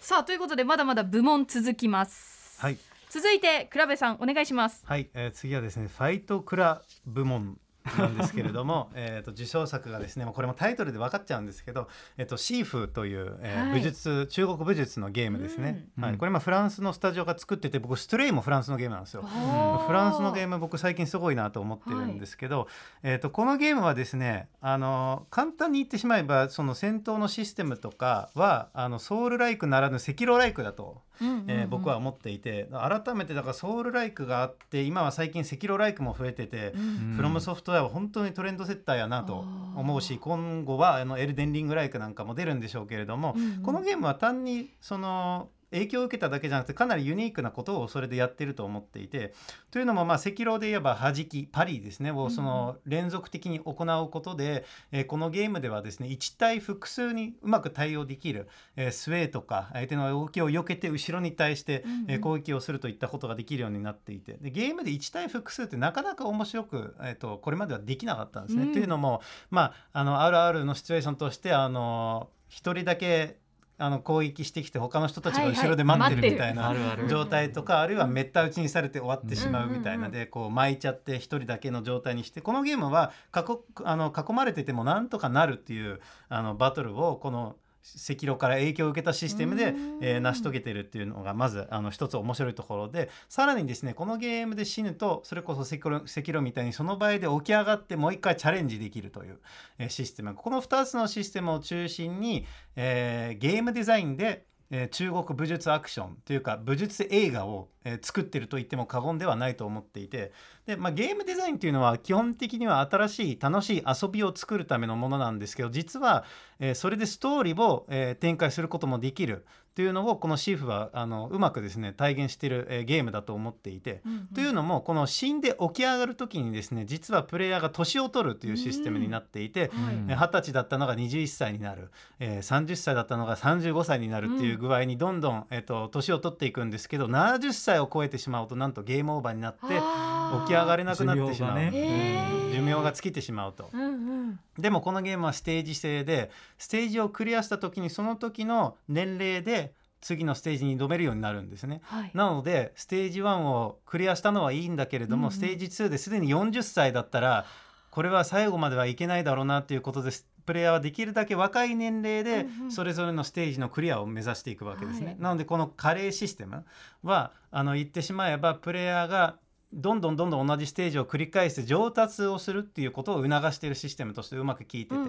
さあということでまだまだ部門続きます、はい。続いて倉部さんお願いします。はい、えー次はですねファイトクラ部門なんですけれども えーと受賞作がですねもうこれもタイトルで分かっちゃうんですけど、えー、とシーフという、えーはい。武術中国武術のゲームですね、はい、うん。これまあフランスのスタジオが作ってて僕ストレイもフランスのゲームなんですよ。フランスのゲーム僕最近すごいなと思ってるんですけど、えー、とこのゲームはですねあの簡単に言ってしまえばその戦闘のシステムとかはあのソウルライクならぬ赤狼ライクだと、えー僕は思っていて改めてだからソウルライクがあって今は最近赤狼ライクも増えてて、うん。フロムソフトウェアは本当にトレンドセッターやなと思うし今後はあのエルデンリングライクなんかも出るんでしょうけれども、このゲームは単にその影響を受けただけじゃなくてかなりユニークなことをそれでやってると思っていてというのもまあ赤狼で言えば弾きパリですねをその連続的に行うことで、えーこのゲームではですね1対複数にうまく対応できる、えースウェーとか相手の動きを避けて後ろに対して、えー攻撃をするといったことができるようになっていてでゲームで1対複数ってなかなか面白く、えー、とこれまではできなかったんですね。うん。というのもまああの RR のシチュエーションとしてあの1人だけあの攻撃してきて他の人たちが後ろで待ってるみたいな状態とかあるいはめった打ちにされて終わってしまうみたいな。んでこう巻いちゃって一人だけの状態にしてこのゲームは囲あの囲まれててもなんとかなるっていうあのバトルをこの赤狼から影響を受けたシステムでうん、えー成し遂げてるっていうのがまずあの一つ面白いところでさらにですねこのゲームで死ぬとそれこそ赤狼赤狼みたいにその場合で起き上がってもう一回チャレンジできるという、えーシステム。この2つのシステムを中心に、えーゲームデザインでえー中国武術アクションというか武術映画を、えー作ってると言っても過言ではないと思っていてで、まあ、ゲームデザインというのは基本的には新しい楽しい遊びを作るためのものなんですけど実は、えーそれでストーリーを、え展開することもできる。というのをこのシーフはあのうまくですね体現している、えーゲームだと思っていて。というのもこの死んで起き上がる時にですね実はプレイヤーが年を取るというシステムになっていて、二十歳だったのが21歳になる、えー、30歳だったのが35歳になるっていう具合にどんどん、えー、と年を取っていくんですけど70歳歳を超えてしまうとなんとゲームオーバーになって起き上がれなくなってしまう、寿命がね。寿命が尽きてしまうと。うんうんでもこのゲームはステージ制でステージをクリアした時にその時の年齢で次のステージに挑めるようになるんですね。はい。なのでステージ1をクリアしたのはいいんだけれども、うんうん。ステージ2ですでに40歳だったらこれは最後まではいけないだろうなっていうことですプレイヤーはできるだけ若い年齢でうんうん。それぞれのステージのクリアを目指していくわけですね。はい。なのでこのカレーシステムはあの言ってしまえばプレイヤーがどんどんどんどん同じステージを繰り返して上達をするっていうことを促しているシステムとしてうまく効いてて。うんうんう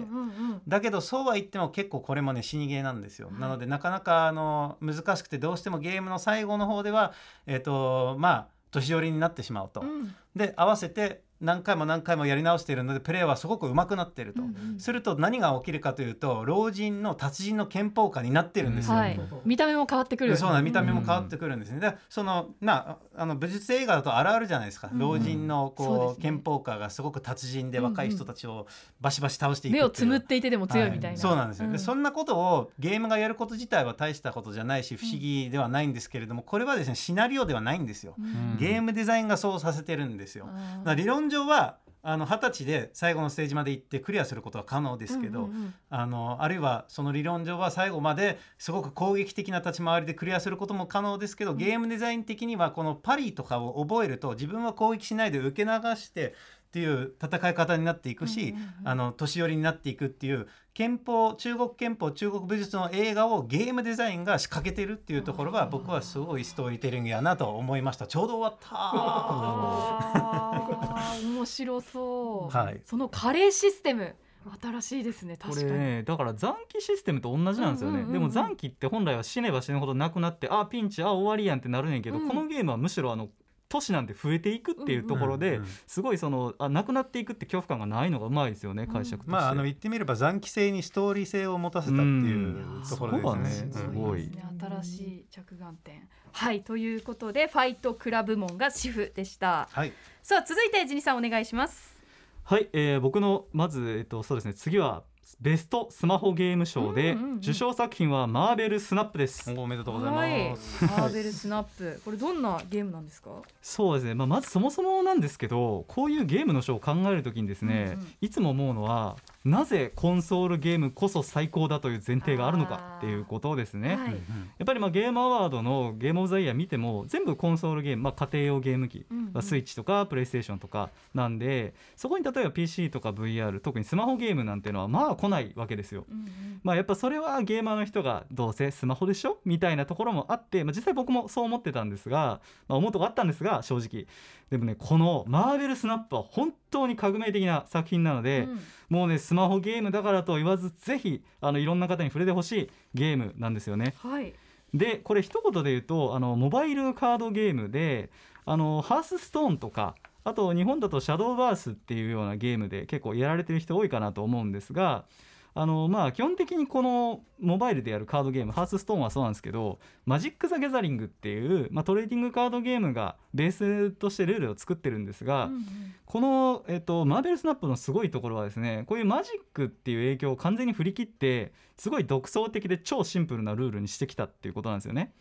ん。だけどそうは言っても結構これもね死にゲーなんですよ、なのでなかなかあの難しくてどうしてもゲームの最後の方ではえっ、とまあ年寄りになってしまうと、うん。で合わせて何回も何回もやり直しているのでプレイはすごく上手くなっていると、うんうん。すると何が起きるかというと老人の達人の憲法下になってるんですよ、はい。見た目も変わってくる。そうなん見た目も変わってくるんですね。でそのなあの武術映画だとあるあるじゃないですか、うん老人のこう、ね。憲法家がすごく達人でうんうん若い人たちをバシバシ倒していくっていう。目をつむっていてでも強いみたいな、はい。そうなんですよ、うん。でそんなことをゲームがやること自体は大したことじゃないし不思議ではないんですけれどもこれはですねシナリオではないんですよ、うん。ゲームデザインがそうさせてるんですよ、理論上はあの20歳で最後のステージまで行ってクリアすることは可能ですけど、うんうんうん。あのあるいはその理論上は最後まですごく攻撃的な立ち回りでクリアすることも可能ですけど、ゲームデザイン的にはこのパリとかを覚えると自分は攻撃しないで受け流してっていう戦い方になっていくし、あの年寄りになっていくっていう憲法中国憲法中国武術の映画をゲームデザインが仕掛けてるっていうところは僕はすごいストーリーテリングやなと思いました。ちょうど終わった。面白そう、はい。そのカレーシステム新しいですねこ確かに、れねだから残機システムと同じなんですよね、でも残機って本来は死ねば死ぬほどなくなってあピンチあ終わりやんってなるねんけど、うん。このゲームはむしろあの年なんて増えていくっていうところで、うんうんすごいそのあなくなっていくって恐怖感がないのがうまいですよねうん。解釈として、まああの言ってみれば残機性にストーリー性を持たせたっていうところですね。すごい。新しい着眼点。はいということでファイトクラブ門が主婦でした。はい。さあ続いてジニさんお願いします。はい、えー僕のまず、えっと、そうですね次はベストスマホゲーム賞で、うんうんうん。受賞作品はマーベルスナップです。おめでとうございはい。ます。マーベルスナップ。これどんなゲームなんですか？そうですね、まあ、まずそもそもなんですけどこういうゲームの賞を考えるときにですね、うんうん。いつも思うのはなぜコンソールゲームこそ最高だという前提があるのかっていうことですね。はいやっぱりまあゲームアワードのゲームオブザイヤー見ても全部コンソールゲーム、まあ、家庭用ゲーム機、うんうんまあスイッチとかプレイステーションとかなんでそこに例えば PC とか VR 特にスマホゲームなんていうのはまあ来ないわけですよ。うんうんまあ、やっぱそれはゲーマーの人がどうせスマホでしょみたいなところもあって、まあ、実際僕もそう思ってたんですが、まあ、思うとこあったんですが正直でもねこのマーベルスナップは本当に革命的な作品なので、うんもうねスマホゲームだからと言わずぜひあのいろんな方に触れてほしいゲームなんですよね。はいでこれ一言で言うとあのモバイルカードゲームであのハースストーンとかあと日本だとシャドーバースっていうようなゲームで結構やられてる人多いかなと思うんですがあのまあ基本的にこのモバイルでやるカードゲームハースストーンはそうなんですけどマジック・ザ・ギャザリングっていう、まあ、トレーディングカードゲームがベースとしてルールを作ってるんですが、うんうんこの、えっと、マーベルスナップのすごいところはですねこういうマジックっていう影響を完全に振り切ってすごい独創的で超シンプルなルールにしてきたっていうことなんですよね。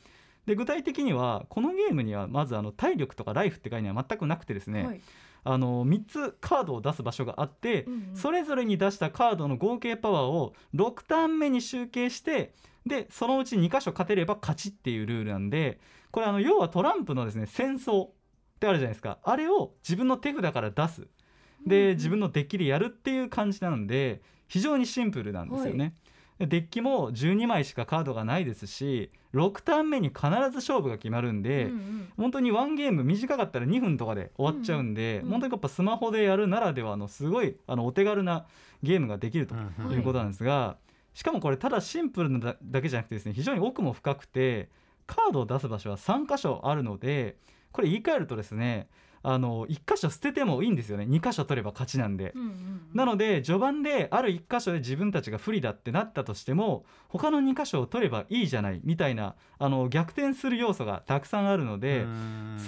で具体的にはこのゲームにはまずあの体力とかライフって概念は全くなくてですね、はいあの3つカードを出す場所があって、うんうん。それぞれに出したカードの合計パワーを6ターン目に集計してでそのうち2箇所勝てれば勝ちっていうルールなんでこれあの要はトランプのですね戦争ってあるじゃないですか。あれを自分の手札から出す。で自分のデッキでやるっていう感じなので非常にシンプルなんですよね。でデッキも12枚しかカードがないですし6ターン目に必ず勝負が決まるんで、うんうん。本当にワンゲーム短かったら2分とかで終わっちゃうんで、うんうん本当にやっぱスマホでやるならではのすごいあのお手軽なゲームができるということなんですが、しかもこれただシンプルなだだけじゃなくてですね非常に奥も深くてカードを出す場所は3箇所あるのでこれ言い換えるとですねあの1箇所捨ててもいいんですよね。2箇所取れば勝ちなんで。うんうんなので序盤である1箇所で自分たちが不利だってなったとしても他の2箇所を取ればいいじゃないみたいなあの逆転する要素がたくさんあるので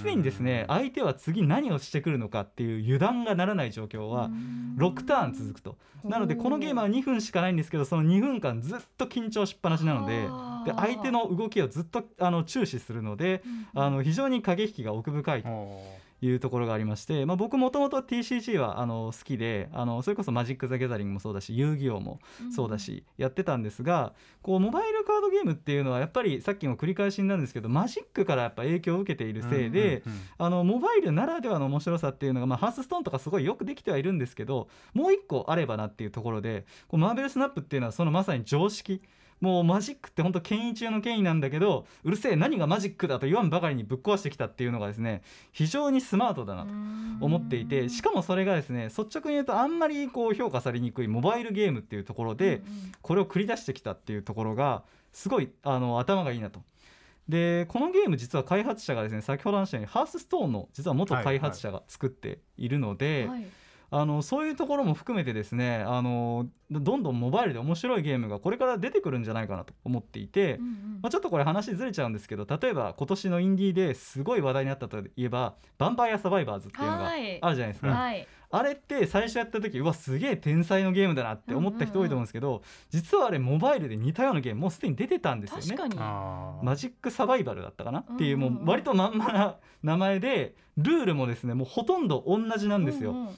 常にですね相手は次何をしてくるのかっていう油断がならない状況は6ターン続くと。なのでこのゲームは2分しかないんですけどその2分間ずっと緊張しっぱなしなのであで相手の動きをずっとあの注視するので、あの非常に駆け引きが奥深い。というところがありまして、まあ、僕もともと TCG はあの好きであのそれこそマジック・ザ・ギャザリングもそうだし遊戯王もそうだしやってたんですがこうモバイルカードゲームっていうのはやっぱりさっきも繰り返しになるんですけどマジックからやっぱ影響を受けているせいで、あのモバイルならではの面白さっていうのが、まあ、ハースストーンとかすごいよくできてはいるんですけどもう一個あればなっていうところでこうマーベルスナップっていうのはそのまさに常識もうマジックって本当権威中の権威なんだけどうるせえ何がマジックだと言わんばかりにぶっ壊してきたっていうのがですね非常にスマートだなと思っていてしかもそれがですね率直に言うとあんまりこう評価されにくいモバイルゲームっていうところでこれを繰り出してきたっていうところがすごいあの頭がいいなと。でこのゲーム実は開発者がですね先ほど話したようにハースストーンの実は元開発者が作っているので、はいあのそういうところも含めてですねあのどんどんモバイルで面白いゲームがこれから出てくるんじゃないかなと思っていて、まあ、ちょっとこれ話ずれちゃうんですけど例えば今年のインディーですごい話題になったといえば「ヴァンパイアサバイバーズ」っていうのがあはい。るじゃないですか。はい。あれって最初やった時うわすげえ天才のゲームだなって思った人多いと思うんですけど、実はあれモバイルで似たようなゲームもうすでに出てたんですよね。確かに。あー。マジックサバイバルだったかなっていううんうんうん。もう割とまんまな名前でルールもですねもうほとんど同じなんですよ。うんうん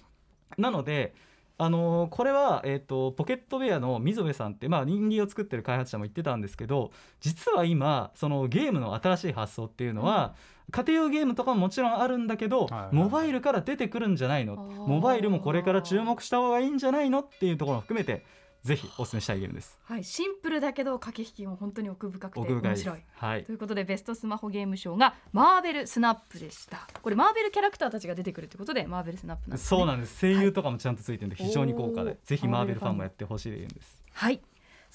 なのであのーこれは、えー、とポケットベアの溝部さんって、まあ、インディーを作ってる開発者も言ってたんですけど実は今そのゲームの新しい発想っていうのは、家庭用ゲームとかももちろんあるんだけど、はいはいモバイルから出てくるんじゃないの？モバイルもこれから注目した方がいいんじゃないの？っていうところも含めてぜひお勧めしたいゲームです。はい。シンプルだけど駆け引きも本当に奥深くて面白い。はい。ということでベストスマホゲーム賞がマーベルスナップでした。これマーベルキャラクターたちが出てくるってことでマーベルスナップなんです、ね、そうなんです。声優とかもちゃんとついてるんで非常に豪華で、ぜひマーベルファンもやってほしいゲームです。はい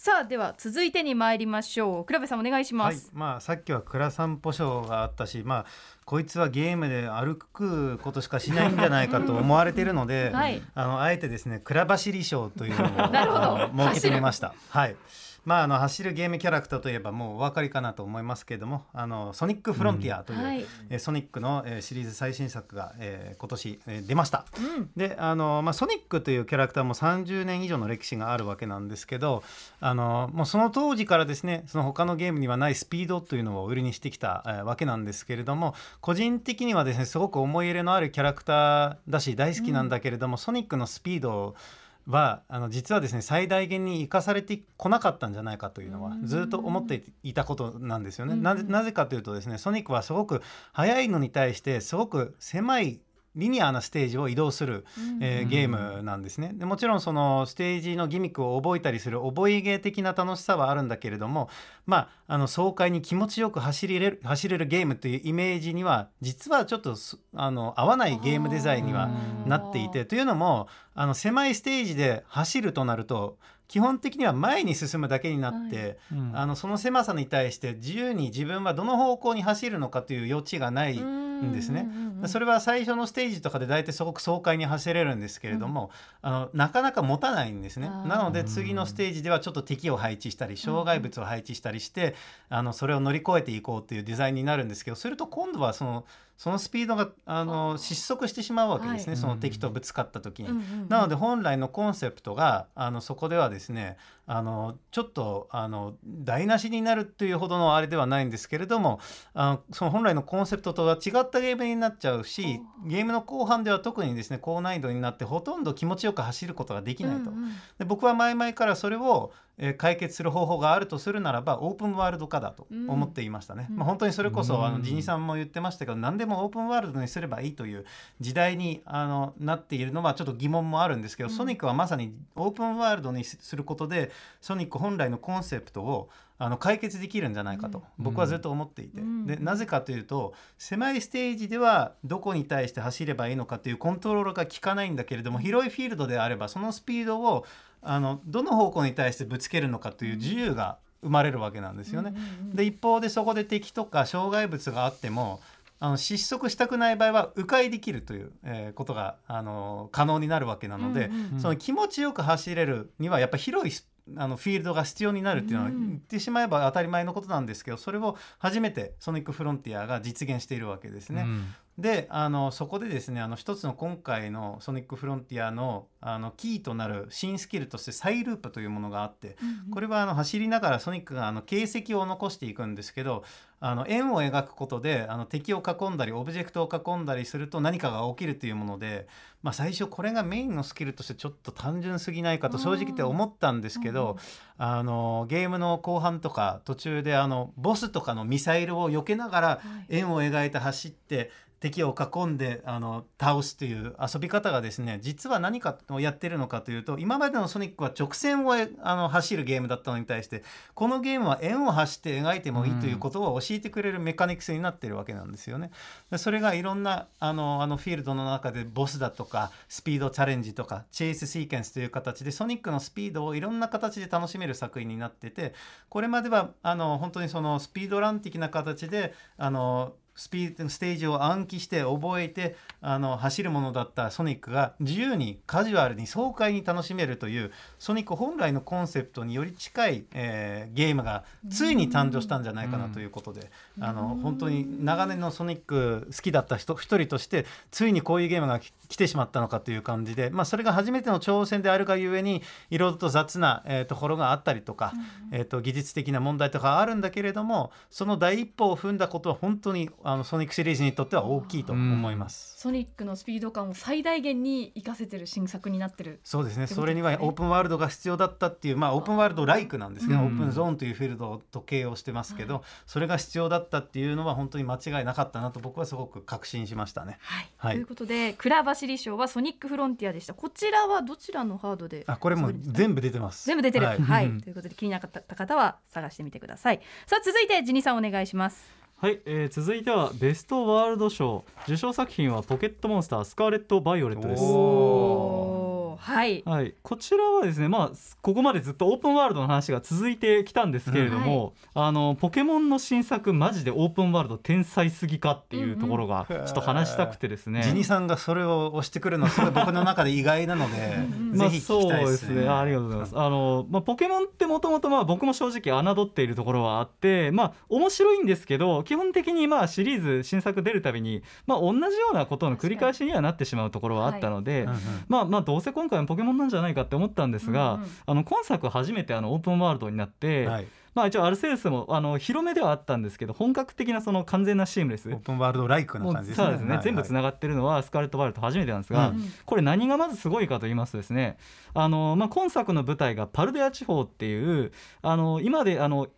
さあでは続いてに参りましょう。倉部さんお願いしまはい。す、まあ、さっきは倉散歩賞があったし、まあ、こいつはゲームで歩くことしかしないんじゃないかと思われているので、はい。あのあえてですね倉走り賞というのを 設けてみました。はいまあ、あの走るゲームキャラクターといえばもうお分かりかなと思いますけれども「あのソニック・フロンティア」という、はい。えーソニックの、えーシリーズ最新作が、えー今年、えー出ました。うん。であの、まあ、ソニックというキャラクターも30年以上の歴史があるわけなんですけどあのもうその当時からですねその他のゲームにはないスピードというのを売りにしてきた、えーわけなんですけれども個人的にはですねすごく思い入れのあるキャラクターだし大好きなんだけれども、ソニックのスピードはあの実はですね最大限に生かされてこなかったんじゃないかというのはずっと思っていたことなんですよね。なぜなぜかというとですねソニックはすごく速いのに対してすごく狭いリニアなステージを移動する、えーゲームなんですね。でもちろんそのステージのギミックを覚えたりする覚えゲー的な楽しさはあるんだけれどもまああの爽快に気持ちよく走れる走れるゲームというイメージには実はちょっとすあの合わないゲームデザインにはなっていてというのもあの狭いステージで走るとなると基本的には前に進むだけになって、うん。あのその狭さに対して自由に自分はどの方向に走るのかという余地がないんですね。それは最初のステージとかで大体すごく爽快に走れるんですけれども、あのなかなか持たないんですね。なので次のステージではちょっと敵を配置したり障害物を配置したりして、あのそれを乗り越えていこうというデザインになるんですけどすると今度はそのそのスピードがあの失速してしまうわけですね、はい。その敵とぶつかった時に。うんうんうん。なので本来のコンセプトがあのそこではですねあのちょっとあの台無しになるというほどのあれではないんですけれどもあのその本来のコンセプトとは違ったゲームになっちゃうしゲームの後半では特にですね高難易度になってほとんど気持ちよく走ることができないと。うんうん。で僕は前々からそれを、えー解決する方法があるとするならばオープンワールド化だと思っていましたね。うん。まあ、本当にそれこそ、あうん。のジニさんも言ってましたけど何でもオープンワールドにすればいいという時代にあのなっているのはちょっと疑問もあるんですけど、うん。ソニックはまさにオープンワールドにすることでソニック本来のコンセプトをあの解決できるんじゃないかと、うん。僕はずっと思っていて、うん。でなぜかというと狭いステージではどこに対して走ればいいのかというコントロールが効かないんだけれども広いフィールドであればそのスピードをあのどの方向に対してぶつけるのかという自由が生まれるわけなんですよね。で一方でそこで敵とか障害物があってもあの失速したくない場合は迂回できるという、えーことがあの可能になるわけなので、うんうんうん。その気持ちよく走れるにはやっぱ広いスあのフィールドが必要になるっていうのはうん言ってしまえば当たり前のことなんですけどそれを初めてソニックフロンティアが実現しているわけですね。うんであのそこでですねあの一つの今回の「ソニックフロンティアの」あのキーとなる新スキルとしてサイループというものがあってこれはあの走りながらソニックがあの形跡を残していくんですけどあの円を描くことであの敵を囲んだりオブジェクトを囲んだりすると何かが起きるというもので、まあ、最初これがメインのスキルとしてちょっと単純すぎないかと正直言って思ったんですけどあのゲームの後半とか途中であのボスとかのミサイルを避けながら円を描いて走って敵を囲んであの倒すという遊び方がですね実は何かをやってるのかというと今までのソニックは直線をあの走るゲームだったのに対してこのゲームは円を走って描いてもいいということを教えてくれるメカニクスになってるわけなんですよね。でそれがいろんなあのあのフィールドの中でボスだとかスピードチャレンジとかチェイスシーケンスという形でソニックのスピードをいろんな形で楽しめる作品になっててこれまではあの本当にそのスピードラン的な形であのスピードステージを暗記して覚えてあの走るものだったソニックが自由にカジュアルに爽快に楽しめるというソニック本来のコンセプトにより近い、えー、ゲームがついに誕生したんじゃないかなということで、あの本当に長年のソニック好きだった人一人としてついにこういうゲームが来てしまったのかという感じで、まあ、それが初めての挑戦であるがゆえにいろいろと雑な、えー、ところがあったりとか、えー、と技術的な問題とかあるんだけれどもその第一歩を踏んだことは本当にあのソニックシリーズにとっては大きいと思います。ソニックのスピード感を最大限に活かせてる新作になってる。そうですね。ってことそれにはオープンワールドが必要だったっていうまあオープンワールドライクなんですけど、うん。オープンゾーンというフィールドと形容してますけど、それが必要だったっていうのは本当に間違いなかったなと僕はすごく確信しましたね。はい、はい。ということでクラ走り賞はソニックフロンティアでしたこちらはどちらのハードで？あこれもう全部出てます。全部出てる。は、はい。いうんということで気になった方は探してみてください。さあ続いてジニさんお願いしますはい、えー続いてはベストワールド賞受賞作品はポケットモンスタースカーレット・バイオレットです。はいはい、こちらはですね、まあ、ここまでずっとオープンワールドの話が続いてきたんですけれども、あのポケモンの新作マジでオープンワールド天才すぎかっていうところがちょっと話したくてですね。ジニさんがそれを押してくるのはすごい僕の中で意外なのでまあ、ぜひ聞きたいでそうですすね。ねありがとうございます。あの、まあ、ポケモンってもともとまあ僕も正直侮っているところはあってまあ面白いんですけど基本的にまあシリーズ新作出るたびに、まあ、同じようなことの繰り返しにはなってしまうところはあったので。うんうんまあまあどうせ今回もポケモンなんじゃないかって思ったんですが、うんうん。あの今作初めてあのオープンワールドになって、はい、まあ一応アルセウスもあの広めではあったんですけど本格的なその完全なシームレス。オープンワールドライクな感じですね。そうですね、はい全部つながってるのはスカーレット・バイオレット初めてなんですが、うん。これ何がまずすごいかと言いますとですねあの、まあ、今作の舞台がパルデア地方っていうあの今であの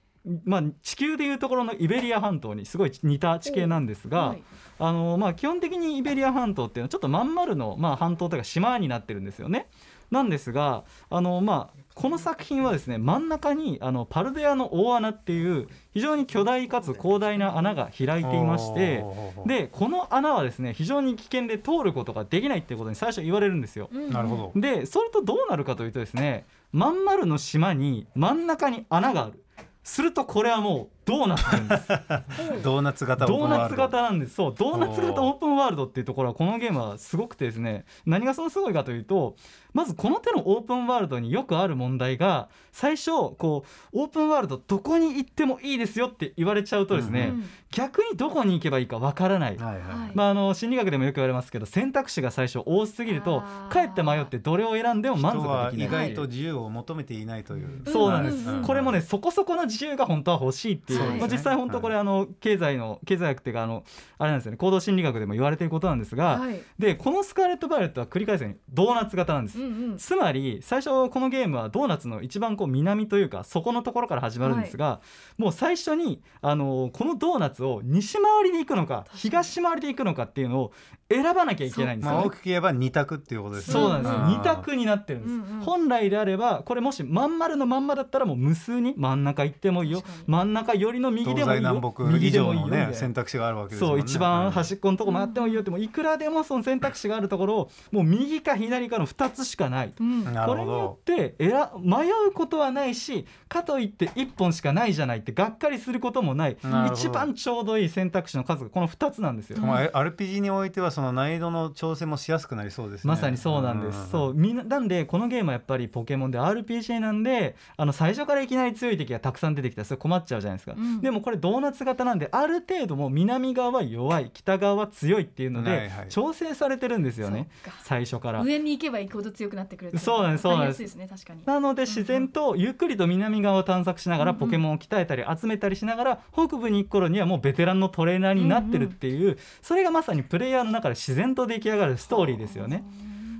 まあ、地球でいうところのイベリア半島にすごい似た地形なんですが、はいあのまあ、基本的にイベリア半島っていうのはちょっとまん丸の、まあ、半島というか島になってるんですよね。なんですがあの、まあ、この作品はですね真ん中にあのパルデアの大穴っていう非常に巨大かつ広大な穴が開いていましてでこの穴はですね非常に危険で通ることができないっていうことに最初言われるんですよ。うんなるほど。でそれとどうなるかというとですねまん丸の島に真ん中に穴があるするとこれはもうドーナツなんです。ドーナツ型オード。ーナツ型なんです。そうドーナツ型オープンワールドっていうところはこのゲームはすごくてですね何がそのすごいかというとまずこの手のオープンワールドによくある問題が最初こうオープンワールドどこに行ってもいいですよって言われちゃうとですね、うん。逆にどこに行けばいいかわからない、はいはい。はいまあ、あの心理学でもよく言われますけど選択肢が最初多すぎるとかえって迷ってどれを選んでも満人足できない外と自由を求めていないという。そうなんです、うんうんこれもねそこそこの自由が本当は欲しいっていうまあ、実際本当これあの経済の経済学っていうかあのあれなんですよね。行動心理学でも言われていることなんですが、はい。でこのスカーレット・バイオレットは繰り返すようにドーナツ型なんです、うんうん。つまり最初このゲームはドーナツの一番こう南というか底のところから始まるんですが、もう最初にあのこのドーナツを西回りで行くのか東回りで行くのかっていうのを選ばなきゃいけないんですよね。まあ大きく言えば二択っていうことですね。そうなんです、う択になってるんです、うんうん。本来であればこれもしまん丸のまんまだったらもう無数に真ん中行ってもいいよ。真ん中寄りの右東でもいいよ。西南北右以上のでもいいよ。ね選択肢があるわけですもんね。そう一番端っっこのとこ回ってもいいよってもういくらでもその選択肢があるところをもう右か左かの2つしかないうん。なるほこれによど。って選迷うことはないしかといって1本しかないじゃないってがっかりすることもない一番ちょうどいい選択肢の数がこの2つなんですよ。まあ RPG においてはその難易度の調整もしやすくなりそうですね。まさにそうなんです。そうみんななんでこのゲームはやっぱりポケモンで RPG なんであの最初からいきなり強い敵がたくさん出てきたらそれ困っちゃうじゃないですか、うん。でもこれドーナツ型なんである程度もう南側は弱い北側は強いっていうので、はいはい。調整されてるんですよね。最初から。上に行けば行くほど強くなってくるそうなんですそうなんです。ね確かに。なので自然とゆっくりと南側を探索しながらうんうん。ポケモンを鍛えたり集めたりしながら北部に行く頃にはもうベテランのトレーナーになってるっていうそれがまさにプレイヤーの中で自然と出来上がるストーリーですよね。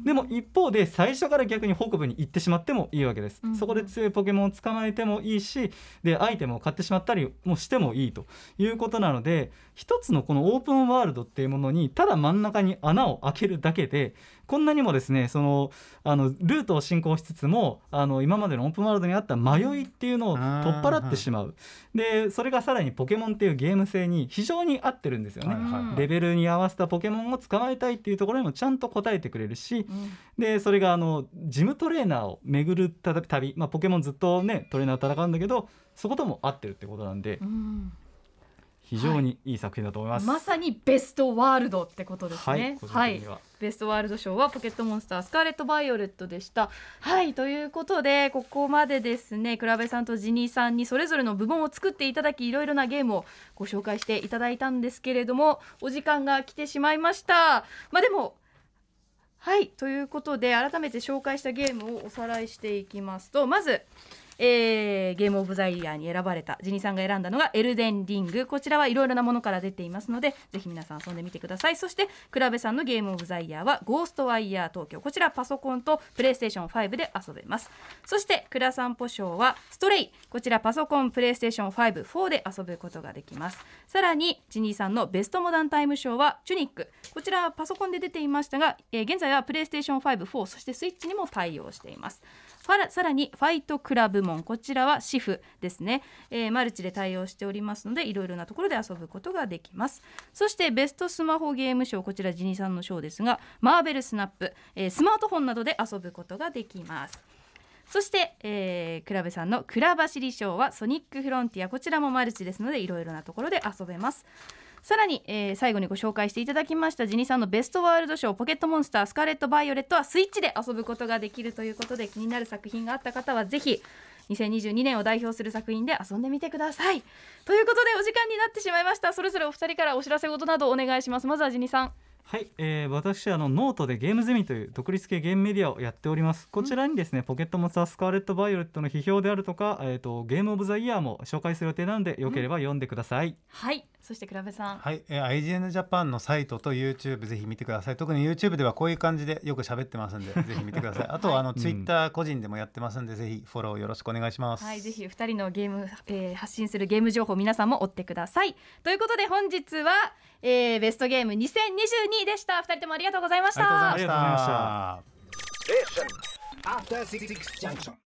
でも一方で最初から逆に北部に行ってしまってもいいわけです、うん。うんそこで強いポケモンを捕まえてもいいしでアイテムを買ってしまったりもしてもいいということなので一つのこのオープンワールドっていうものにただ真ん中に穴を開けるだけでこんなにもですねそのあのルートを進行しつつもあの今までのオープンワールドにあった迷いっていうのを取っ払ってしまう。でそれがさらにポケモンっていうゲーム性に非常に合ってるんですよね。はいはいはい。レベルに合わせたポケモンを捕まえたいっていうところにもちゃんと答えてくれるしうん。でそれがあのジムトレーナーを巡る旅、まあ、ポケモンずっとねトレーナーと戦うんだけどそことも合ってるってことなんでうん非常にいい作品だと思います。まさにベストワールドってことですはいね。個人的にはベストワールド賞はポケットモンスタースカーレット・バイオレットでした。はいということでここまでですね倉部さんとジニーさんにそれぞれの部門を作っていただきいろいろなゲームをご紹介していただいたんですけれどもお時間が来てしまいました。まあでもはいということで改めて紹介したゲームをおさらいしていきますとまず、えーゲームオブザイヤーに選ばれたジニーさんが選んだのがエルデンリング。こちらはいろいろなものから出ていますのでぜひ皆さん遊んでみてください。そしてクラベさんのゲームオブザイヤーはゴーストワイヤー東京。こちらパソコンとプレイステーション5で遊べます。そしてクラサンポ賞はストレイ。こちらパソコンプレイステーション54で遊ぶことができます。さらにジニーさんのベストモダンタイム賞はチュニック。こちらはパソコンで出ていましたが、えー現在はプレイステーション54そしてスイッチにも対応しています。さらにファイトクラ部門。こちらはシフですね、えーマルチで対応しておりますのでいろいろなところで遊ぶことができます。そしてベストスマホゲーム賞こちらジニさんの賞ですがマーベルスナップ、えースマートフォンなどで遊ぶことができます。そして、えー、クラブさんのクラ走り賞はソニックフロンティア。こちらもマルチですのでいろいろなところで遊べます。さらに、えー最後にご紹介していただきましたジニさんのベストワールド賞ポケットモンスタースカーレット・バイオレットはスイッチで遊ぶことができるということで気になる作品があった方はぜひ2022年を代表する作品で遊んでみてください。ということでお時間になってしまいました。それぞれお二人からお知らせ事などお願いします。まずはジニさん。はい、えー、私あのノートでゲームゼミという独立系ゲームメディアをやっております。こちらにですね、ポケットモンスタースカーレット・バイオレットの批評であるとか、えー、とゲームオブザイヤーも紹介する予定なのでよければ読んでください、はいそしてクラベさん。はい、えー IGN ジャパンのサイトと YouTube ぜひ見てください。特に YouTube ではこういう感じでよく喋ってますんで ぜひ見てください。あとはあの Twitter 個人でもやってますんで、ぜひフォローよろしくお願いします。はい、ぜひ二人のゲーム、えー発信するゲーム情報皆さんも追ってください。ということで本日は、えーベストゲーム2022でした。二人ともありがとうございました。ありがとうございました